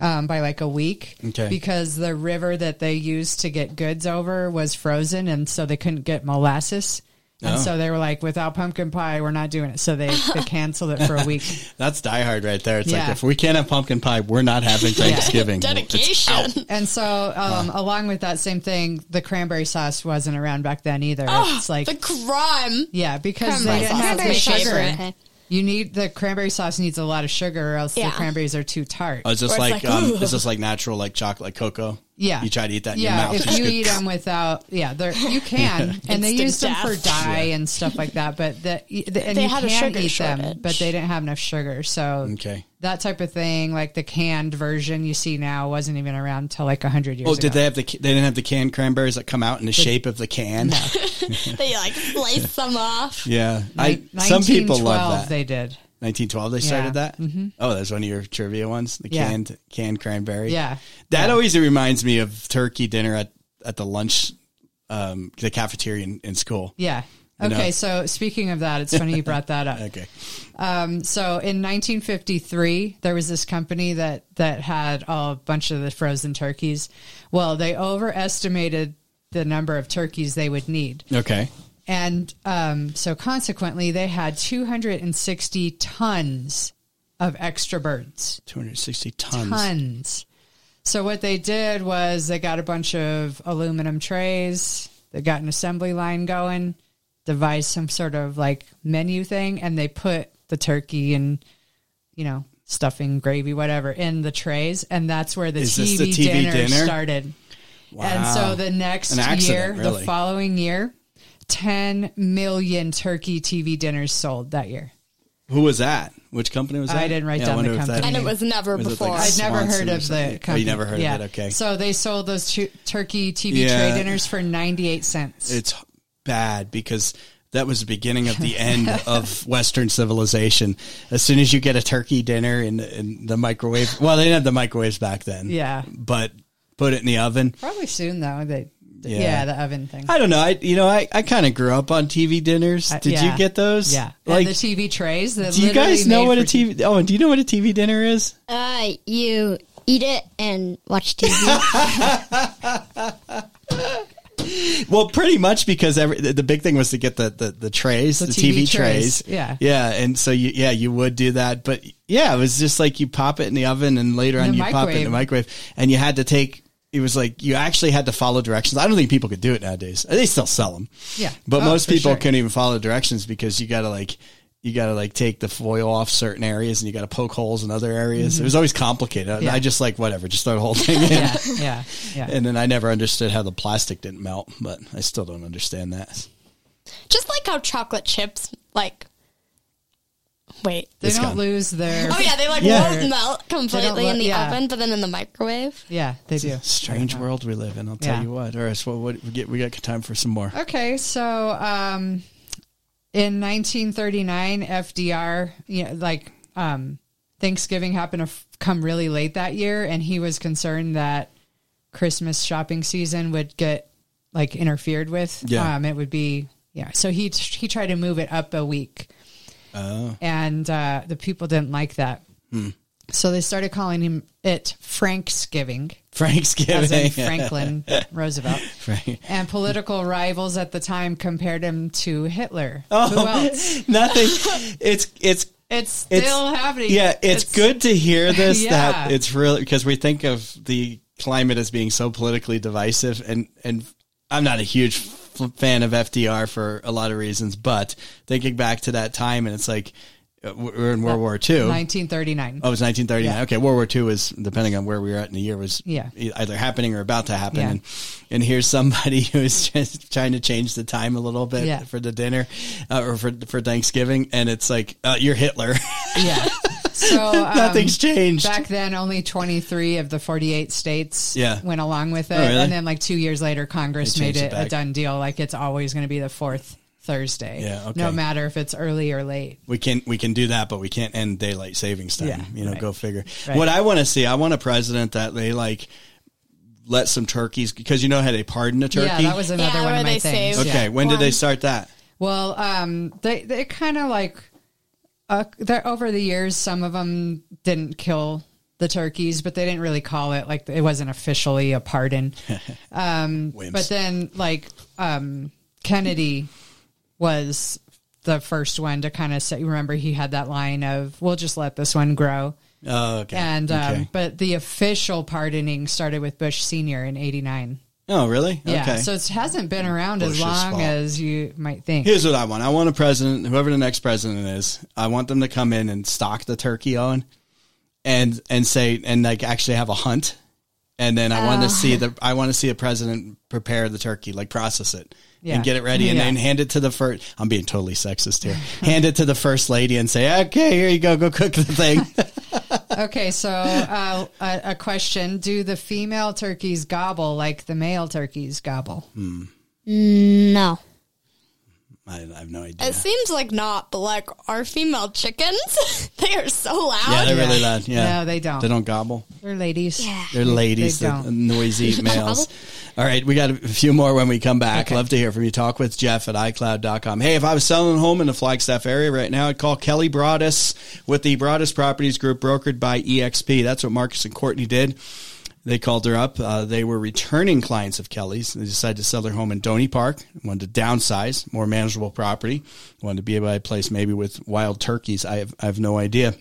um, by like a week Okay. because the river that they used to get goods over was frozen, and so they couldn't get molasses. And Oh. so they were like, without pumpkin pie, we're not doing it. So they, they canceled it for a week. That's diehard right there. It's like if we can't have pumpkin pie, we're not having Thanksgiving. It's Dedication. And so, um, along with that same thing, the cranberry sauce wasn't around back then either. Oh, it's like, the crime. yeah, because cranberry they didn't sauce have is the sugar. favorite. Okay. You need the cranberry sauce needs a lot of sugar, or else Yeah. the cranberries are too tart. Oh, is this Or it's like, like, um, ooh. is this like natural like chocolate like cocoa? Yeah. You try to eat that in yeah, your mouth. if just you eat them without, yeah, they're, you can, and they Instant use them for death. dye and stuff like that. But the, the and They you had a can sugar eat them, but they didn't have enough sugar. So Okay. that type of thing, like the canned version you see now, wasn't even around until like hundred years. Oh, ago. did they have the? They didn't have the canned cranberries that come out in the shape of the can. They like slice them off. Yeah, I. Some people love 1912 that. They did. 1912 they started Yeah. that. Mm-hmm. Oh, that's one of your trivia ones. The Yeah. canned canned cranberry. Yeah. that Yeah. always reminds me of turkey dinner at at the lunch, um, the cafeteria in, in school. Yeah. You know? Okay, so speaking of that, it's funny you brought that up. Okay. Um, so in 1953, there was this company that that had a bunch of the frozen turkeys. Well, they overestimated the number of turkeys they would need, Okay. And um, so consequently, they had 260 tons of extra birds. 260 tons. Tons. So what they did was they got a bunch of aluminum trays. They got an assembly line going, devised some sort of like menu thing, and they put the turkey and you know stuffing, gravy, whatever in the trays, and that's where the, TV, the TV dinner, dinner? started. And so the next accident, year, really. the following year, 10 million turkey TV dinners sold that year. Who was that? Which company was that? I didn't write I down the wonder if that- company. And it was never Was before. like I'd oh, never heard of the company. Oh, you never heard yeah. of it? Okay. So they sold those tu- turkey TV Yeah. tray dinners for 98 cents. it's bad because that was the beginning of the end of Western civilization. As soon as you get a turkey dinner in, in the microwave, well, they didn't have the microwaves back then. Yeah. But put it in the oven. Probably soon though. They, Yeah. yeah. the oven thing. I don't know. I you know I, I kind of grew up on TV dinners. Uh, Did yeah. you get those? Yeah. Like, and the TV trays. do you guys know what a for TV? Oh, and do you know what a TV dinner is? Uh, you eat it and watch TV. Well, pretty much because every the the big thing was to get the the, the trays, the, The TV, TV trays. trays, yeah. yeah, and so you yeah you would do that, but yeah, it was just like you pop it in the oven, and later In on the you pop it in the microwave, and you had to take. It was like you actually had to follow directions. I don't think people could do it nowadays. They still sell them, Yeah. but Oh, most people sure. couldn't even follow directions because you got to like you got to like take the foil off certain areas, and you got to poke holes in other areas. It was always complicated. I- Mm-hmm. Yeah. I just like whatever, just throw the whole thing in. Yeah. Yeah. Yeah. And then I never understood how the plastic didn't melt, but I still don't understand that. Just like how chocolate chips, like, wait. they This don't guy. lose their. Oh yeah, they like Yeah. won't melt completely lo- in the yeah. oven, but then in the microwave. Yeah, they do. Strange world we live in. I'll tell Yeah. you what. All right, so what we get? We got time for some more. Okay, so um, in 1939, FDR, you know, like um, Thanksgiving happened to f- come really late that year, and he was concerned that Christmas shopping season would get like interfered with. Yeah. um, it would be yeah. So he he tried to move it up a week, Oh, and uh, the people didn't like that. Hmm. So they started calling him it Franksgiving, Thanksgiving. as in Franklin Roosevelt. Frank. And political rivals at the time compared him to Hitler. Oh, Who else? Nothing. It's it's It's it's still happening. Yeah, it's, good to hear this. Yeah. That it's really because we think of the climate as being so politically divisive, and and I'm not a huge fan of FDR for a lot of reasons, but thinking back to that time, and it's like uh, we're in World War II. 1939. Oh, it was 1939. Yeah. Okay, World War II was depending on where we were at in the year was Yeah. either happening or about to happen. Yeah. And and here's somebody who's just trying to change the time a little bit Yeah. for the dinner uh, or for for Thanksgiving, and it's like uh, you're Hitler. Yeah. So um, Nothing's changed. Back then, only 23 of the 48 states Yeah. went along with it. Oh, really? And then, like, two years later, Congress made it it a done deal. Like, it's always going to be the fourth Thursday. Yeah, okay. No matter if it's early or late. we can we can do that, but we can't end daylight savings time. Yeah, you know, right. go figure. Right. What I want to see, I want a president that they like let some turkeys because you know how they pardon a turkey. Yeah, that was another Yeah, one of my things. save- okay. Yeah. When did they start that? Well, um, they they kind of like uh, there, over the years, some of them didn't kill the turkeys, but they didn't really call it like it wasn't officially a pardon. Um, but then, like um, Kennedy was the first one to kind of say. Remember, he had that line of "We'll just let this one grow." Oh, okay. And um, okay. but the official pardoning started with Bush Senior in '89. Oh, really? Yeah, Okay. so it hasn't been around as long fault. as you might think. Here's what I want. I want a president, whoever the next president is, I want them to come in and stock the turkey on and and say and like actually have a hunt. And then I want to oh. see the I want to see a president prepare the turkey, like process it Yeah. and get it ready and Yeah. then hand it to the first I'm being totally sexist here. hand it to the first lady and say, "Okay, here you go. Go cook the thing." Okay, so uh, a, a question: Do the female turkeys gobble like the male turkeys gobble? No. I, I have no idea. It seems like not, but like our female chickens, they are so loud. yeah, they're really loud. Yeah. No, they don't. They don't gobble. They're ladies. Yeah. They're ladies, They the don't. noisy males. All right, we got a few more when we come back. Love to hear from you. Talk with Jeff at iCloud.com. Hey, if I was selling a home in the Flagstaff area right now, I'd call Kelly Broadus with the Broadus Properties Group, brokered by EXP. That's what Marcus and Courtney did. They called her up. Uh, they were returning clients of Kelly's. They decided to sell their home in Doney Park, wanted to downsize, more manageable property, wanted to be able to place maybe with wild turkeys. I have, I have no idea.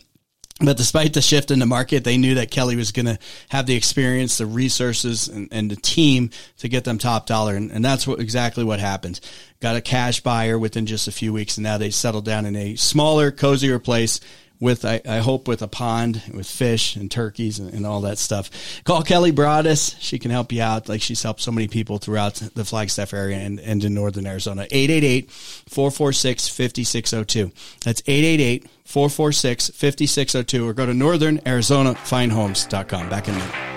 But despite the shift in the market, they knew that Kelly was going to have the experience, the resources, and, and the team to get them top dollar. And, and that's what exactly what happened. Got a cash buyer within just a few weeks, and now they settled down in a smaller, cozier place with, I, I hope, with a pond with fish and turkeys and, and all that stuff. Call Kelly Broadus. She can help you out like she's helped so many people throughout the Flagstaff area and, and in northern Arizona. 888-446-5602. That's 888 446 5602 or go to northern Arizona finehomes.com. Back in a minute.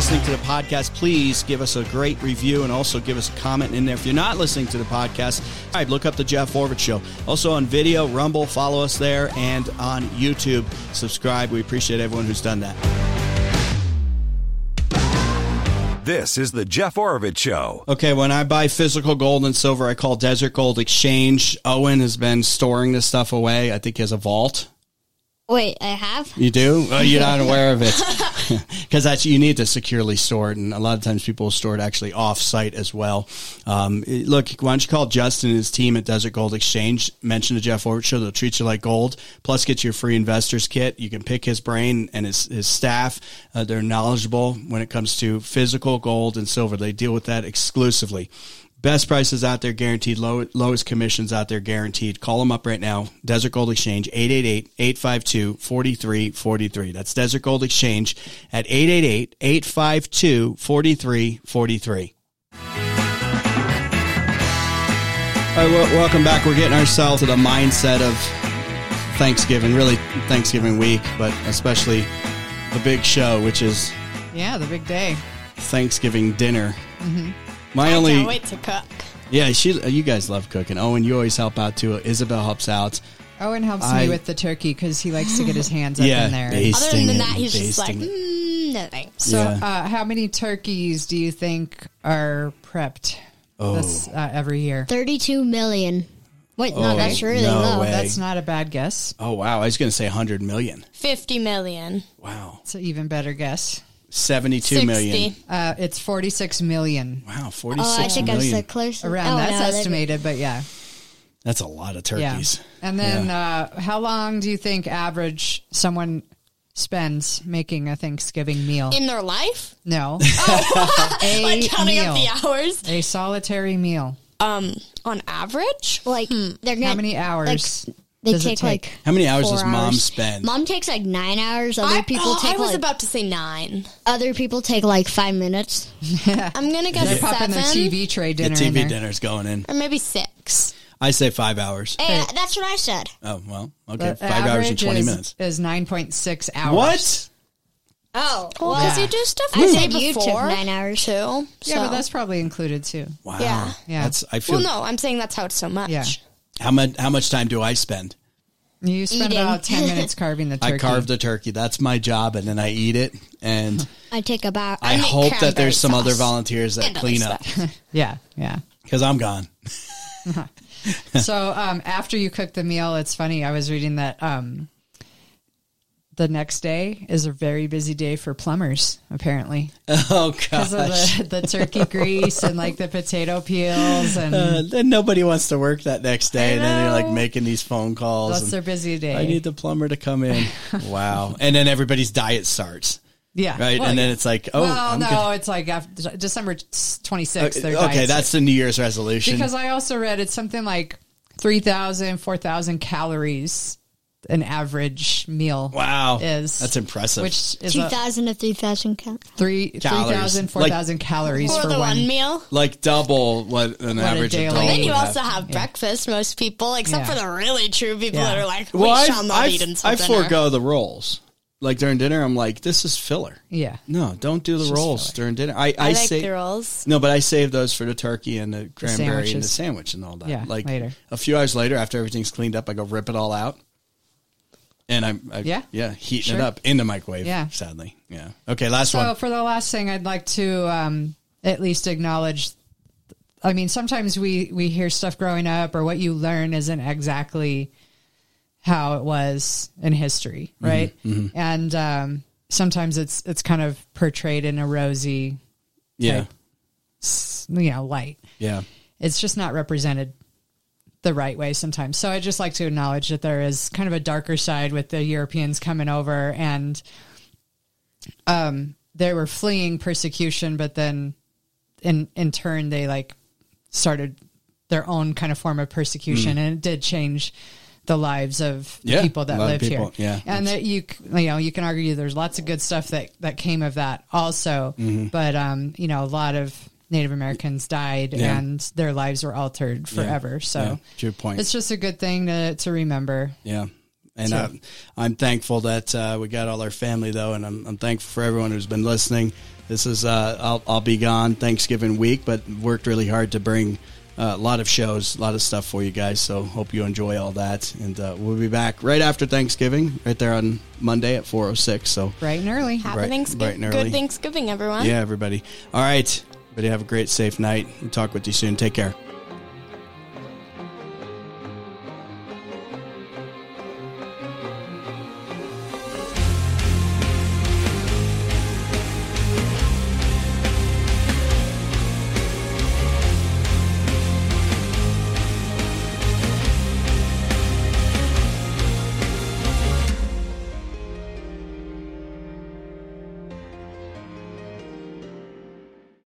Listening to the podcast, please give us a great review and also give us a comment in there. If you're not listening to the podcast, all right, look up the Jeff Oravits Show. Also on video, Rumble, follow us there, and on YouTube, subscribe. We appreciate everyone who's done that. This is the Jeff Oravits Show. Okay, when I buy physical gold and silver, I call Desert Gold Exchange. Owen has been storing this stuff away. I think he has a vault. Wait, I have? You do? Oh, you're not aware of it because that's you need to securely store it, and a lot of times people store it actually off site as well. Um, it- look, why don't you call Justin and his team at Desert Gold Exchange? Mention the Jeff Oravits Show; they'll treat you like gold. Plus, get your free investors kit. You can pick his brain and his his staff. Uh, they're knowledgeable when it comes to physical gold and silver. They deal with that exclusively. Best prices out there guaranteed. Low, lowest commissions out there guaranteed. Call them up right now. Desert Gold Exchange, 888-852-4343. That's Desert Gold Exchange at 888-852-4343. All right, well, welcome back. We're getting ourselves to the mindset of Thanksgiving, really Thanksgiving week, but especially the big show, which is Yeah, the big day. Thanksgiving dinner. Mm-hmm. My I only can't wait to cook. Yeah, she. You guys love cooking. Owen, you always help out too. Isabel helps out. Owen helps I- me with the turkey because he likes to get his hands up yeah, in there. Other than it that, he's just like, basting mm, no thanks. So, Yeah. uh, how many turkeys do you think are prepped Oh. this, uh, every year? 32 million. Wait, Oh, no, that's really no low. way. That's not a bad guess. Oh wow, I was going to say 100 million. 50 million. Wow, It's an even better guess. 72 60. million. Uh, it's 46 million. Wow, Oh, 46 I think I million. said close. Around oh, that's no, estimated, but yeah. That's a lot of Yeah. turkeys. And then Yeah. uh, how long do you think average someone spends making a Thanksgiving meal? In their life? no. Oh. a like counting meal. up the hours? A solitary meal. Um, on average? Like, they're gonna. How many hours They does it take, take? like. How many hours does mom hours. spend? Mom takes like nine hours. Other I, people oh, take I was like. about to say nine. other people take like five minutes. I'm going to They're guess popping seven. the TV tray the dinner in TV there. dinner's going in. Or maybe six. I say five hours. Eh, hey, that's what I said. Oh well, okay, The five hours and average 20 is, minutes. is 9.6 hours. What? Oh, Well, well, because Yeah. you do stuff I said you took nine hours. too. Yeah, so- but that's probably included too. Wow. Yeah. Yeah. That's I feel well, no, I'm saying that's how it's so much. Yeah. How much how much time do I spend? You spend Eating. about ten minutes carving the turkey. I carve the turkey. That's my job and then I eat it and I take about. I make hope that there's some other volunteers that clean up Yeah, yeah. cuz I'm gone. so um, after you cook the meal, it's funny. I was reading that um, the next day is a very busy day for plumbers, apparently, Oh gosh. because of the, the turkey grease and like the potato peels, and Uh, then nobody wants to work that next day, and then they're like making these phone calls. that's their busy day. I need the plumber to come in. wow! And then everybody's diet starts, yeah, right? Well, and then yeah. it's like, oh, well, no, good. it's like after December twenty sixth. Okay, okay, that's the New Year's resolution. because I also read it's something like 3,000, 4,000 calories an average meal. wow, is that's impressive. Which is Two a thousand to three thousand count. three Calories. 3,000, 4,000 calories For for the one. one meal. like double what an a average daily- adult And Then would you have. also have breakfast, most people, except Yeah. for the really true people Yeah. that are like, we well, I shall not I eat until I dinner. forego the rolls. Like during dinner, I'm like, this is filler. Yeah. No, don't do the just rolls filler. during dinner. I, I, I like say the rolls. no, but I save those for the turkey and the cranberry and the sandwich and all that. Yeah, like later. a few hours later, after everything's cleaned up, I go rip it all out, and I'm I, Yeah. yeah heating it up in the microwave. Yeah. sadly, yeah. Okay, last So one. for the last thing, I'd like to um, at least acknowledge. I mean, sometimes we we hear stuff growing up, or what you learn isn't exactly how it was in history, Mm-hmm, right? And um, sometimes it's it's kind of portrayed in a rosy, Yeah, s- you know, light. yeah, It's just not represented the right way sometimes. So I just like to acknowledge that there is kind of a darker side with the Europeans coming over and um they were fleeing persecution but then in in turn they like started their own kind of form of persecution and it did change the lives of the Mm. Yeah, people that a lot of live people, here. yeah, and that you you know you can argue there's lots of good stuff that that came of that also, Mm-hmm. but um you know a lot of Native Americans died Yeah. and their lives were altered forever. So yeah. To your point, it's just a good thing to to remember. Yeah. And So- uh, I'm thankful that uh, we got all our family though, and I'm, I'm thankful for everyone who's been listening. This is uh, I'll, I'll be gone Thanksgiving week, but worked really hard to bring uh, a lot of shows, a lot of stuff for you guys. So hope you enjoy all that, and uh, we'll be back right after Thanksgiving, right there on Monday at 4:06. So Bright and early. Happy Bright- Thanksgiving. bright and early. Good Thanksgiving, everyone. yeah, everybody. All right, everybody have a great safe night. We'll talk with you soon. Take care.